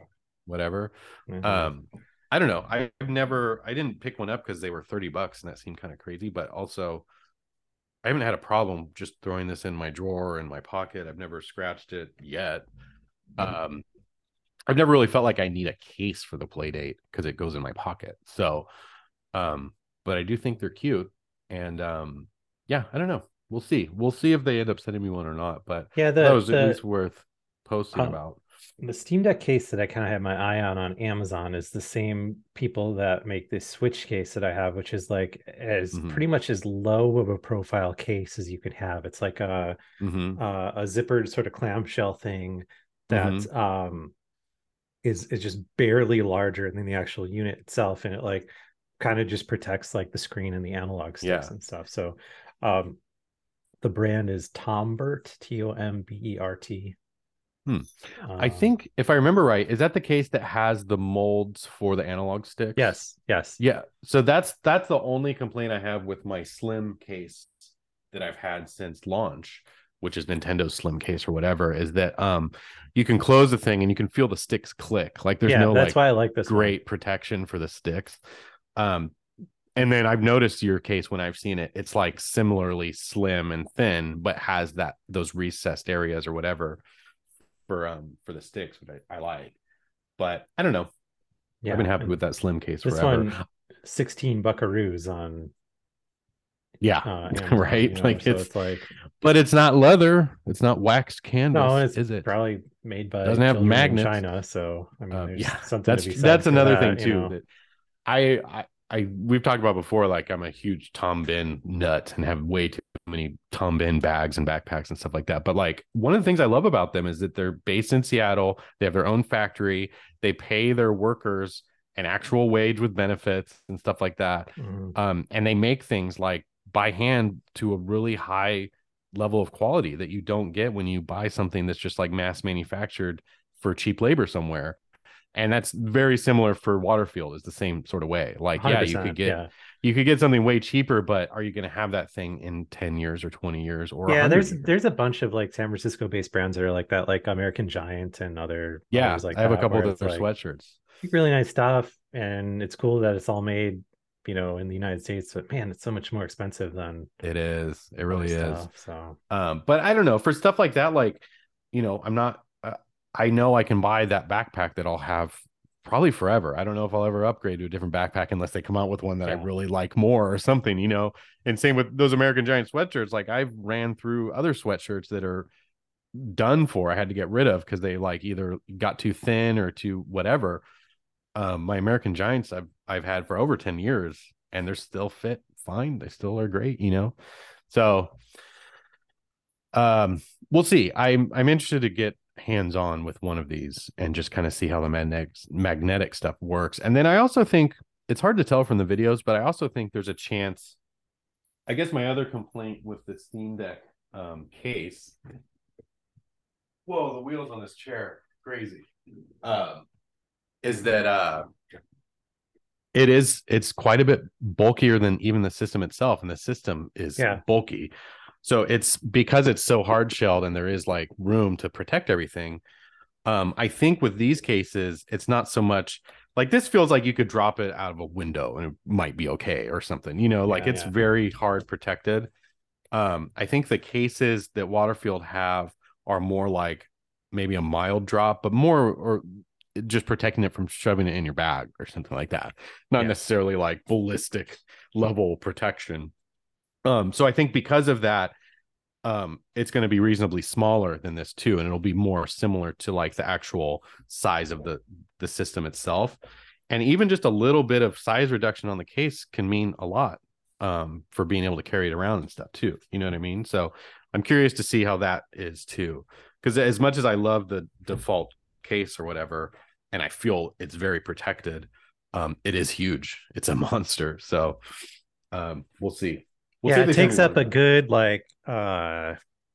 Whatever.
Mhm.
Um, I don't know. I've never. I didn't pick one up because they were thirty bucks, and that seemed kind of crazy. But also, I haven't had a problem just throwing this in my drawer in my pocket. I've never scratched it yet. Um, I've never really felt like I need a case for the Playdate because it goes in my pocket. So, um, but I do think they're cute, and um, yeah, I don't know. We'll see. We'll see if they end up sending me one or not. But
yeah, the
that was
the,
at least worth posting
Um,
about.
the Steam Deck case that I kind of have my eye on on Amazon is the same people that make this Switch case that I have, which is like as
Mhm.
pretty much as low of a profile case as you could have. It's like a
Mhm.
uh, a zippered sort of clamshell thing that
Mm-hmm.
um is is just barely larger than the actual unit itself, and it like kind of just protects like the screen and the analog sticks
Yeah.
and stuff. So um the brand is Tombert, T O M B E R T.
Hmm. I
Um,
think if I remember right, is that the case that has the molds for the analog sticks?
Yes, yes.
Yeah. So that's that's the only complaint I have with my slim case that I've had since launch, which is Nintendo's slim case or whatever, is that um you can close the thing and you can feel the sticks click. Like there's
yeah,
no
that's
like
why I like this one.
great protection for the sticks. Um and then I've noticed your case when I've seen it, it's like similarly slim and thin, but has that those recessed areas or whatever for um for the sticks, which I, I like. But I don't know.
Yeah,
I've been happy with that slim case
this
forever.
one. 16 buckaroos on
yeah.
uh, <laughs> Amazon,
right.
you know,
like
so
it's,
it's like
but it's not leather. It's not waxed canvas.
no, it's
is it?
probably made by
Doesn't have magnets.
China. So I mean, there's
yeah,
something
that's
to be said
that's another
that,
thing
you
too.
know.
I, I I we've talked about before. Like I'm a huge Tom Bihn nut and have way too many Tom Bihn bags and backpacks and stuff like that. But like one of the things I love about them is that they're based in Seattle. They have their own factory. They pay their workers an actual wage with benefits and stuff like that.
Mhm.
Um, and they make things like by hand to a really high level of quality that you don't get when you buy something that's just like mass manufactured for cheap labor somewhere. And that's very similar for Waterfield is the same sort of way. Like, yeah, you could get
yeah.
you could get something way cheaper, but are you going to have that thing in 10 years or 20 years or
yeah there's
years?
there's a bunch of like san francisco based brands that are like that like american giant and other
yeah,
like
I have a couple of their
like,
sweatshirts.
really nice stuff and it's cool that it's all made you know in the united states but man it's so much more expensive than
It is. It really is.
stuff, so
Um, but I don't know for stuff like that, like, you know, I'm not, uh, I know I can buy that backpack that I'll have probably forever. I don't know if I'll ever upgrade to a different backpack unless they come out with one that I really like more or something, you know. And same with those American Giant sweatshirts. Like I've ran through other sweatshirts that are done for. I had to get rid of because they like either got too thin or too whatever. Um, my American Giants I've I've had for over 10 years and they're still fit fine. They still are great, you know. So um we'll see. I'm I'm interested to get hands on with one of these and just kind of see how the magnetic magnetic stuff works. And then I also think it's hard to tell from the videos, but I also think there's a chance. I guess my other complaint with the Steam Deck um, case. Whoa, the wheels on this chair, crazy. Um, is that uh, it is it's quite a bit bulkier than even the system itself, and the system is
Yeah.
bulky. So it's because it's so hard shelled and there is like room to protect everything. Um, I think with these cases, it's not so much like this feels like you could drop it out of a window and it might be okay or something, you know, like
Yeah,
it's
yeah.
very hard protected. Um, I think the cases that Waterfield have are more like maybe a mild drop, but more or just protecting it from shoving it in your bag or something like that. Not
Yeah.
necessarily like ballistic level protection. Um, so I think because of that, um, it's going to be reasonably smaller than this too, and it'll be more similar to like the actual size of the the system itself. And even just a little bit of size reduction on the case can mean a lot um, for being able to carry it around and stuff too. You know what I mean? So I'm curious to see how that is too. Because as much as I love the default case or whatever, and I feel it's very protected, um, it is huge. It's a <laughs> monster. So um, we'll see. We'll
yeah
if
it takes up a good like uh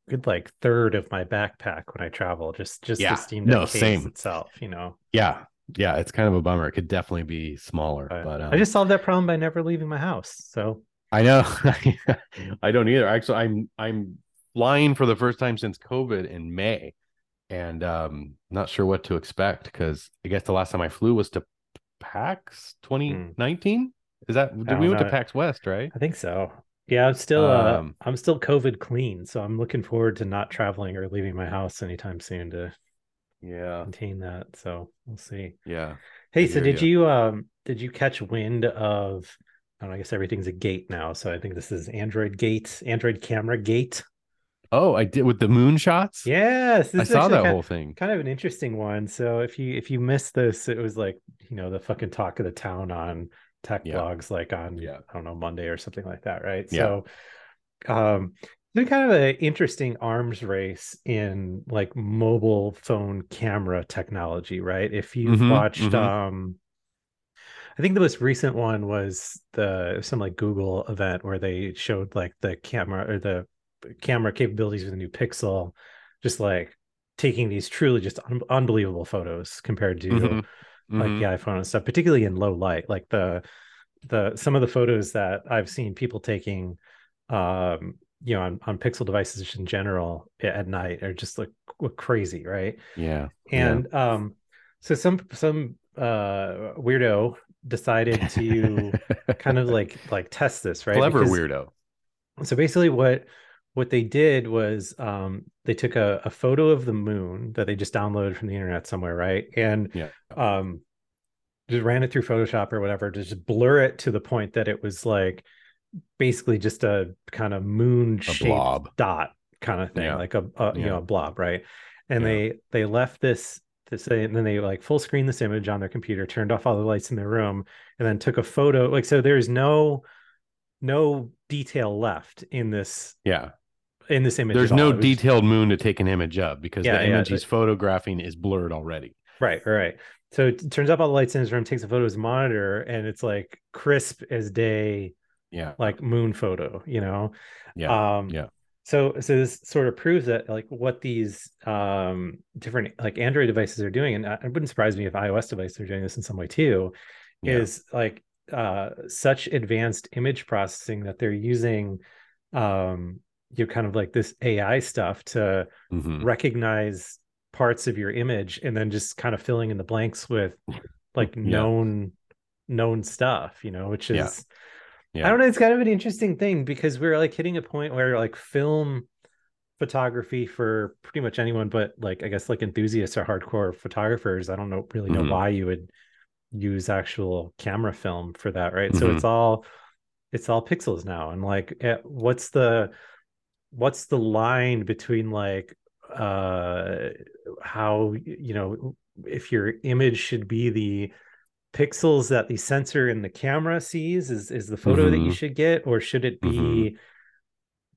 good like third of my backpack when i travel just just
Yeah,
the steam deck
no,
case
same.
itself you know
Yeah, yeah, it's kind of a bummer. It could definitely be smaller,
but,
but, um,
i just solved that problem by never leaving my house so
I know <laughs> I don't either. Actually, I'm I'm flying for the first time since COVID in May, and um, not sure what to expect because I guess the last time I flew was to PAX 2019. Is that we went to. PAX West, right?
i think so yeah i'm still uh
Um,
i'm still covid clean so i'm looking forward to not traveling or leaving my house anytime soon to
Yeah,
contain that so we'll see
yeah.
Hey,
I
so did
ya.
you um did you catch wind of I don't know, I guess everything's a gate now, so I think this is Android gate, Android camera gate.
Oh, I did with the moon shots.
Yes,
I saw that whole thing.
kind of an interesting one. So if you if you missed this, it was like, you know, the fucking talk of the town on tech
Yeah.
blogs like on
Yeah.
I don't know, Monday or something like that, right?
Yeah.
So um been kind of an interesting arms race in like mobile phone camera technology, right? If you've
Mhm,
watched
mhm.
um I think the most recent one was the some like Google event where they showed like the camera or the camera capabilities with the new Pixel, just like taking these truly just un- unbelievable photos compared to
Mhm,
like
mhm.
the iPhone and stuff, particularly in low light. Like the the some of the photos that I've seen people taking, um, you know, on, on Pixel devices in general at night are just like crazy, right?
yeah, yeah.
And um, so some some uh weirdo decided to <laughs> kind of like like test this, right?
clever
Because-
weirdo.
so basically what what they did was um they took a, a photo of the moon that they just downloaded from the internet somewhere right and
Yeah.
um just ran it through photoshop or whatever to just blur it to the point that it was like basically just a kind of moon shaped
blob.
dot kind of thing
Yeah.
like a, a you know a blob right and
Yeah.
they they left this this and then they like full screen this image on their computer turned off all the lights in their room and then took a photo like so there's no no detail left in this
Yeah.
In this image.
There's
all.
no
It
detailed moon to take an image of because
Yeah,
the image
the-
he's photographing is blurred already.
Right, right. So it turns up all the lights in his room, takes a photo of his monitor, and it's like crisp as day,
Yeah.
like moon photo, you know?
Yeah.
Um,
yeah.
So, so this sort of proves that like what these um different like Android devices are doing, and uh, it wouldn't surprise me if iOS devices are doing this in some way too,
Yeah.
is like uh such advanced image processing that they're using um you know, kind of like this AI stuff to
Mhm.
recognize parts of your image and then just kind of filling in the blanks with like <laughs>
Yeah.
known known stuff you know which is
Yeah.
i don't know it's kind of an interesting thing because we're like hitting a point where like film photography for pretty much anyone but like i guess like enthusiasts or hardcore photographers i don't know really know
Mhm.
why you would use actual camera film for that right so
Mhm.
it's all it's all pixels now and like eh, what's the what's the line between like uh how you know if your image should be the pixels that the sensor in the camera sees is is the photo that you
Mhm.
should get or should it be
Mhm.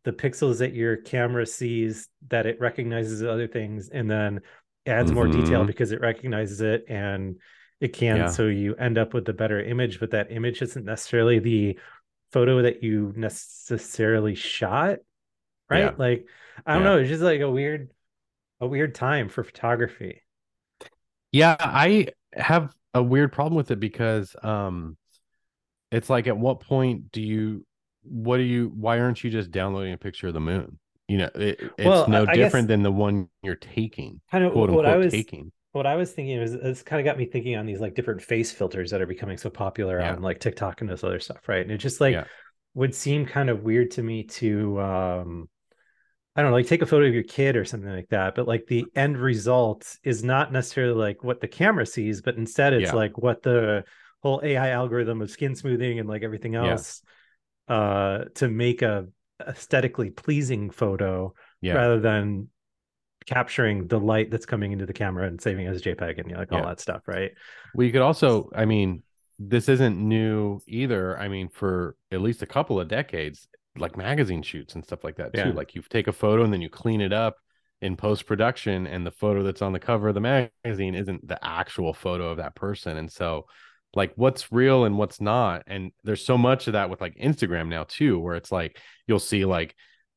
the pixels that your camera sees that it recognizes other things and then adds more detail
Mhm.
because it recognizes it and it can
Yeah.
so you end up with a better image but that image isn't necessarily the photo that you necessarily shot right
Yeah.
like i don't
Yeah.
know it's just like a weird a weird time for photography
Yeah, I have a weird problem with it because um it's like at what point do you what do you why aren't you just downloading a picture of the moon? You know, it, it's
Well,
no
I- I
different than the one you're taking,
kind of
quote
what
unquote
i was
taking.
what I was thinking is it's kind of got me thinking on these like different face filters that are becoming so popular
Yeah.
on like TikTok and this other stuff, right? And it just like
Yeah.
would seem kind of weird to me to um I don't know, like take a photo of your kid or something like that, but like the end result is not necessarily like what the camera sees, but instead it's
Yeah.
like what the whole AI algorithm of skin smoothing and like everything
Yeah.
else uh to make a aesthetically pleasing photo
Yeah.
rather than capturing the light that's coming into the camera and saving it as a JPEG and you know, like all that stuff, right?
Well, you could also, I mean, this isn't new either. I mean, for at least a couple of decades, like magazine shoots and stuff like that too.
Yeah.
Like you take a photo and then you clean it up in post production, and the photo that's on the cover of the magazine isn't the actual photo of that person. And so, like, what's real and what's not. And there's so much of that with like Instagram now too, where it's like you'll see like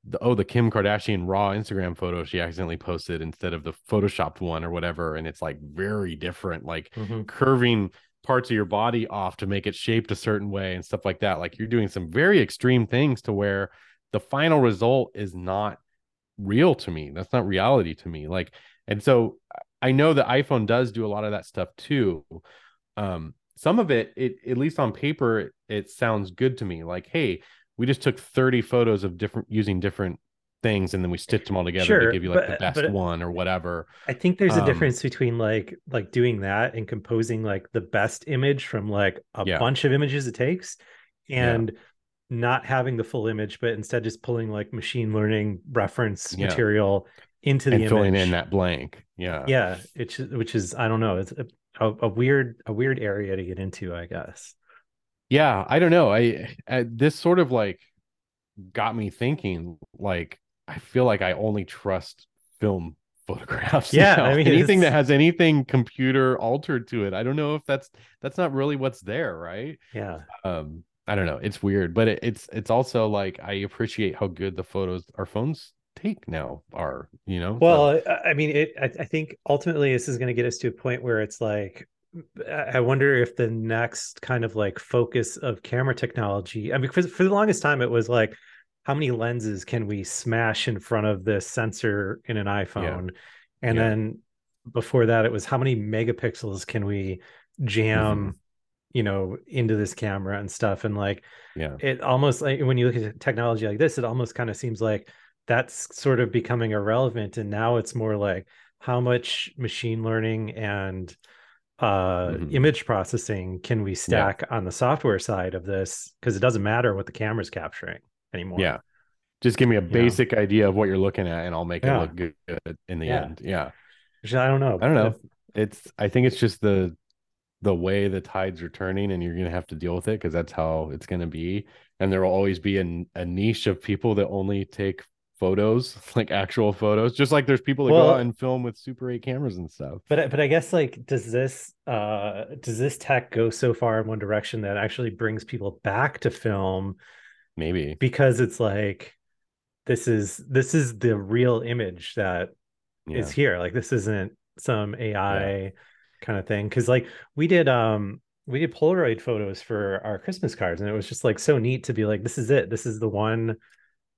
the oh the Kim Kardashian raw Instagram photo she accidentally posted instead of the photoshopped one or whatever, and it's like very different. Like mm-hmm. curving parts of your body off to make it shaped a certain way and stuff like that. Like you're doing some very extreme things to where the final result is not real to me. That's not reality to me. Like, and so I know the iPhone does do a lot of that stuff too. Um, some of it, it at least on paper, it, it sounds good to me. Like, hey, we just took 30 photos of different using different things and then we stitched them all together
Sure,
to give you like the best
but-
one or whatever.
I think there's a
Um,
difference between like like doing that and composing like the best image from like a
Yeah.
bunch of images it takes
Yeah.
and not having the full image but instead just pulling like machine learning reference
Yeah.
material into the
and
image.
filling in that blank. Yeah.
yeah, it's which is I don't know, it's a, a, a weird a weird area to get into, I guess.
yeah i don't know i, I this sort of like got me thinking like i feel like i only trust film <laughs> photographs
Yeah,
now.
I mean,
anything that has anything computer altered to it i don't know if that's that's not really what's there right
Yeah.
um i don't know it's weird but it, it's it's also like i appreciate how good the photos our phones take now are you know
Well, I I mean, it. I, I think ultimately this is going to get us to a point where it's like, I I wonder if the next kind of like focus of camera technology. I mean, for, for the longest time, it was like, how many lenses can we smash in front of this sensor in an iPhone? And
Yeah.
then before that, it was how many megapixels can we jam,
Mm-hmm.
you know, into this camera and stuff. And like,
yeah
it almost like when you look at technology like this, it almost kind of seems like that's sort of becoming irrelevant. And now it's more like how much machine learning and uh
Mhm.
image processing can we stack on the software side of this? Because it doesn't matter what the camera's capturing anymore.
yeah just give me a basic idea of what you're looking at and i'll make
Yeah.
it look good in the
Yeah.
end yeah
I don't know.
I don't know. It's I think it's just the the way the tides are turning and you're going to have to deal with it because that's how it's going to be and there will always be a, a niche of people that only take photos <laughs> like actual photos just like there's people that
Well-
go out and film with super 8 cameras and stuff
But but I guess like does this uh does this tech go so far in one direction that actually brings people back to film
maybe
because it's like this is this is the real image that
yeah
is here. Like this isn't some AI kind of thing. Cause like we did um we did Polaroid photos for our Christmas cards, and it was just like so neat to be like, this is it. This is the one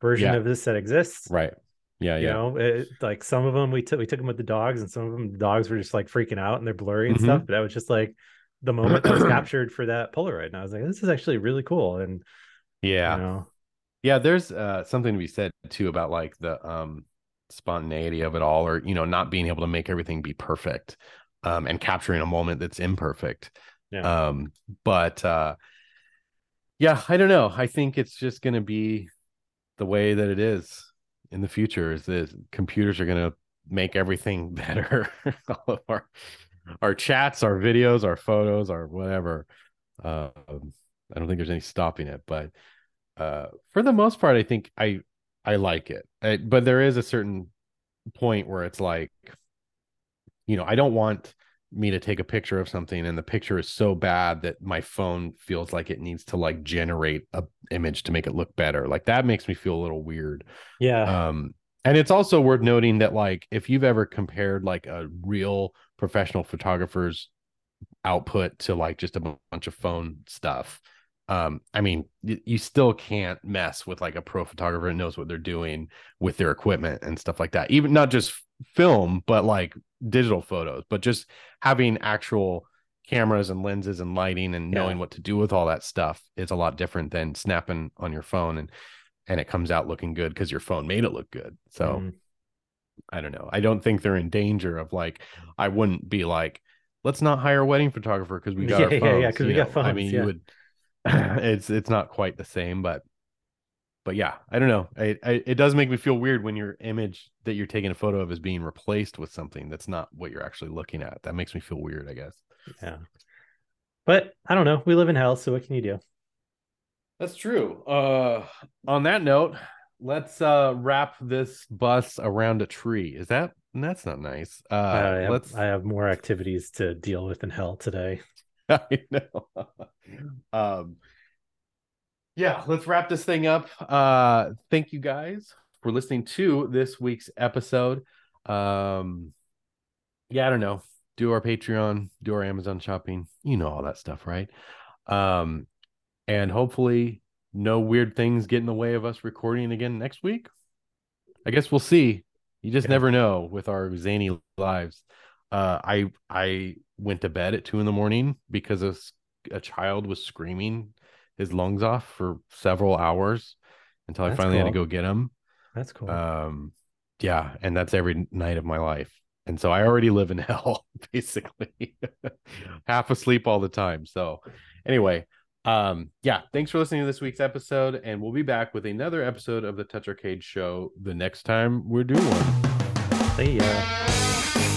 version
Yeah.
of this that exists.
right yeah
You
yeah
know, it, like some of them we took we took them with the dogs, and some of them the dogs were just like freaking out and they're blurry and
Mhm.
stuff. But that was just like the moment that was captured for that Polaroid, and I was like, this is actually really cool. And
yeah
you know,
Yeah, there's uh, something to be said too about like the um, spontaneity of it all, or you know, not being able to make everything be perfect, um, and capturing a moment that's imperfect.
Yeah.
Um, but uh, yeah, I don't know. I think it's just going to be the way that it is in the future. Is that computers are going to make everything <laughs> better. all of our our chats, our videos, our photos, our whatever. Um, I don't think there's any stopping it, but uh for the most part i think i i like it. I, but there is a certain point where it's like you know i don't want me to take a picture of something and the picture is so bad that my phone feels like it needs to like generate a image to make it look better. Like that makes me feel a little weird.
Yeah,
um and it's also worth noting that like if you've ever compared like a real professional photographer's output to like just a bunch of phone stuff um i mean you still can't mess with like a pro photographer that knows what they're doing with their equipment and stuff like that even not just film but like digital photos but just having actual cameras and lenses and lighting and knowing
Yeah.
what to do with all that stuff is a lot different than snapping on your phone and and it comes out looking good because your phone made it look good so
Mm.
I don't know. I don't think they're in danger of like I wouldn't be like, let's not hire a wedding photographer because we <laughs> got
Yeah,
our
yeah,
phones.
yeah, 'cause
you
we got
know? I mean,
yeah.
you would. <laughs> it's it's not quite the same, but but yeah, I don't know. I, I it does make me feel weird when your image that you're taking a photo of is being replaced with something that's not what you're actually looking at. That makes me feel weird. I guess.
yeah. But I don't know. We live in hell, so what can you do?
That's true. Uh, on that note, let's uh wrap this bus around a tree. Is that that's not nice? Uh,
I, have,
let's.
I have more activities to deal with in hell today. <laughs>
I know. <laughs> um, yeah, let's wrap this thing up. Uh, thank you guys for listening to this week's episode. Um, yeah, I don't know. Do our Patreon, do our Amazon shopping, you know all that stuff, right? Um, and hopefully, no weird things get in the way of us recording again next week. I guess we'll see. You just
Yeah.
never know with our zany lives. Uh, I I went to bed at two in the morning because a, a child was screaming his lungs off for several hours until I
That's
finally had to go get him.
That's cool.
Um, yeah, and that's every night of my life. And so I already live in <laughs> hell, basically. <laughs> Half asleep all the time. So anyway, um, yeah, thanks for listening to this week's episode, and we'll be back with another episode of the TouchArcade show the next time we're doing one.
See ya.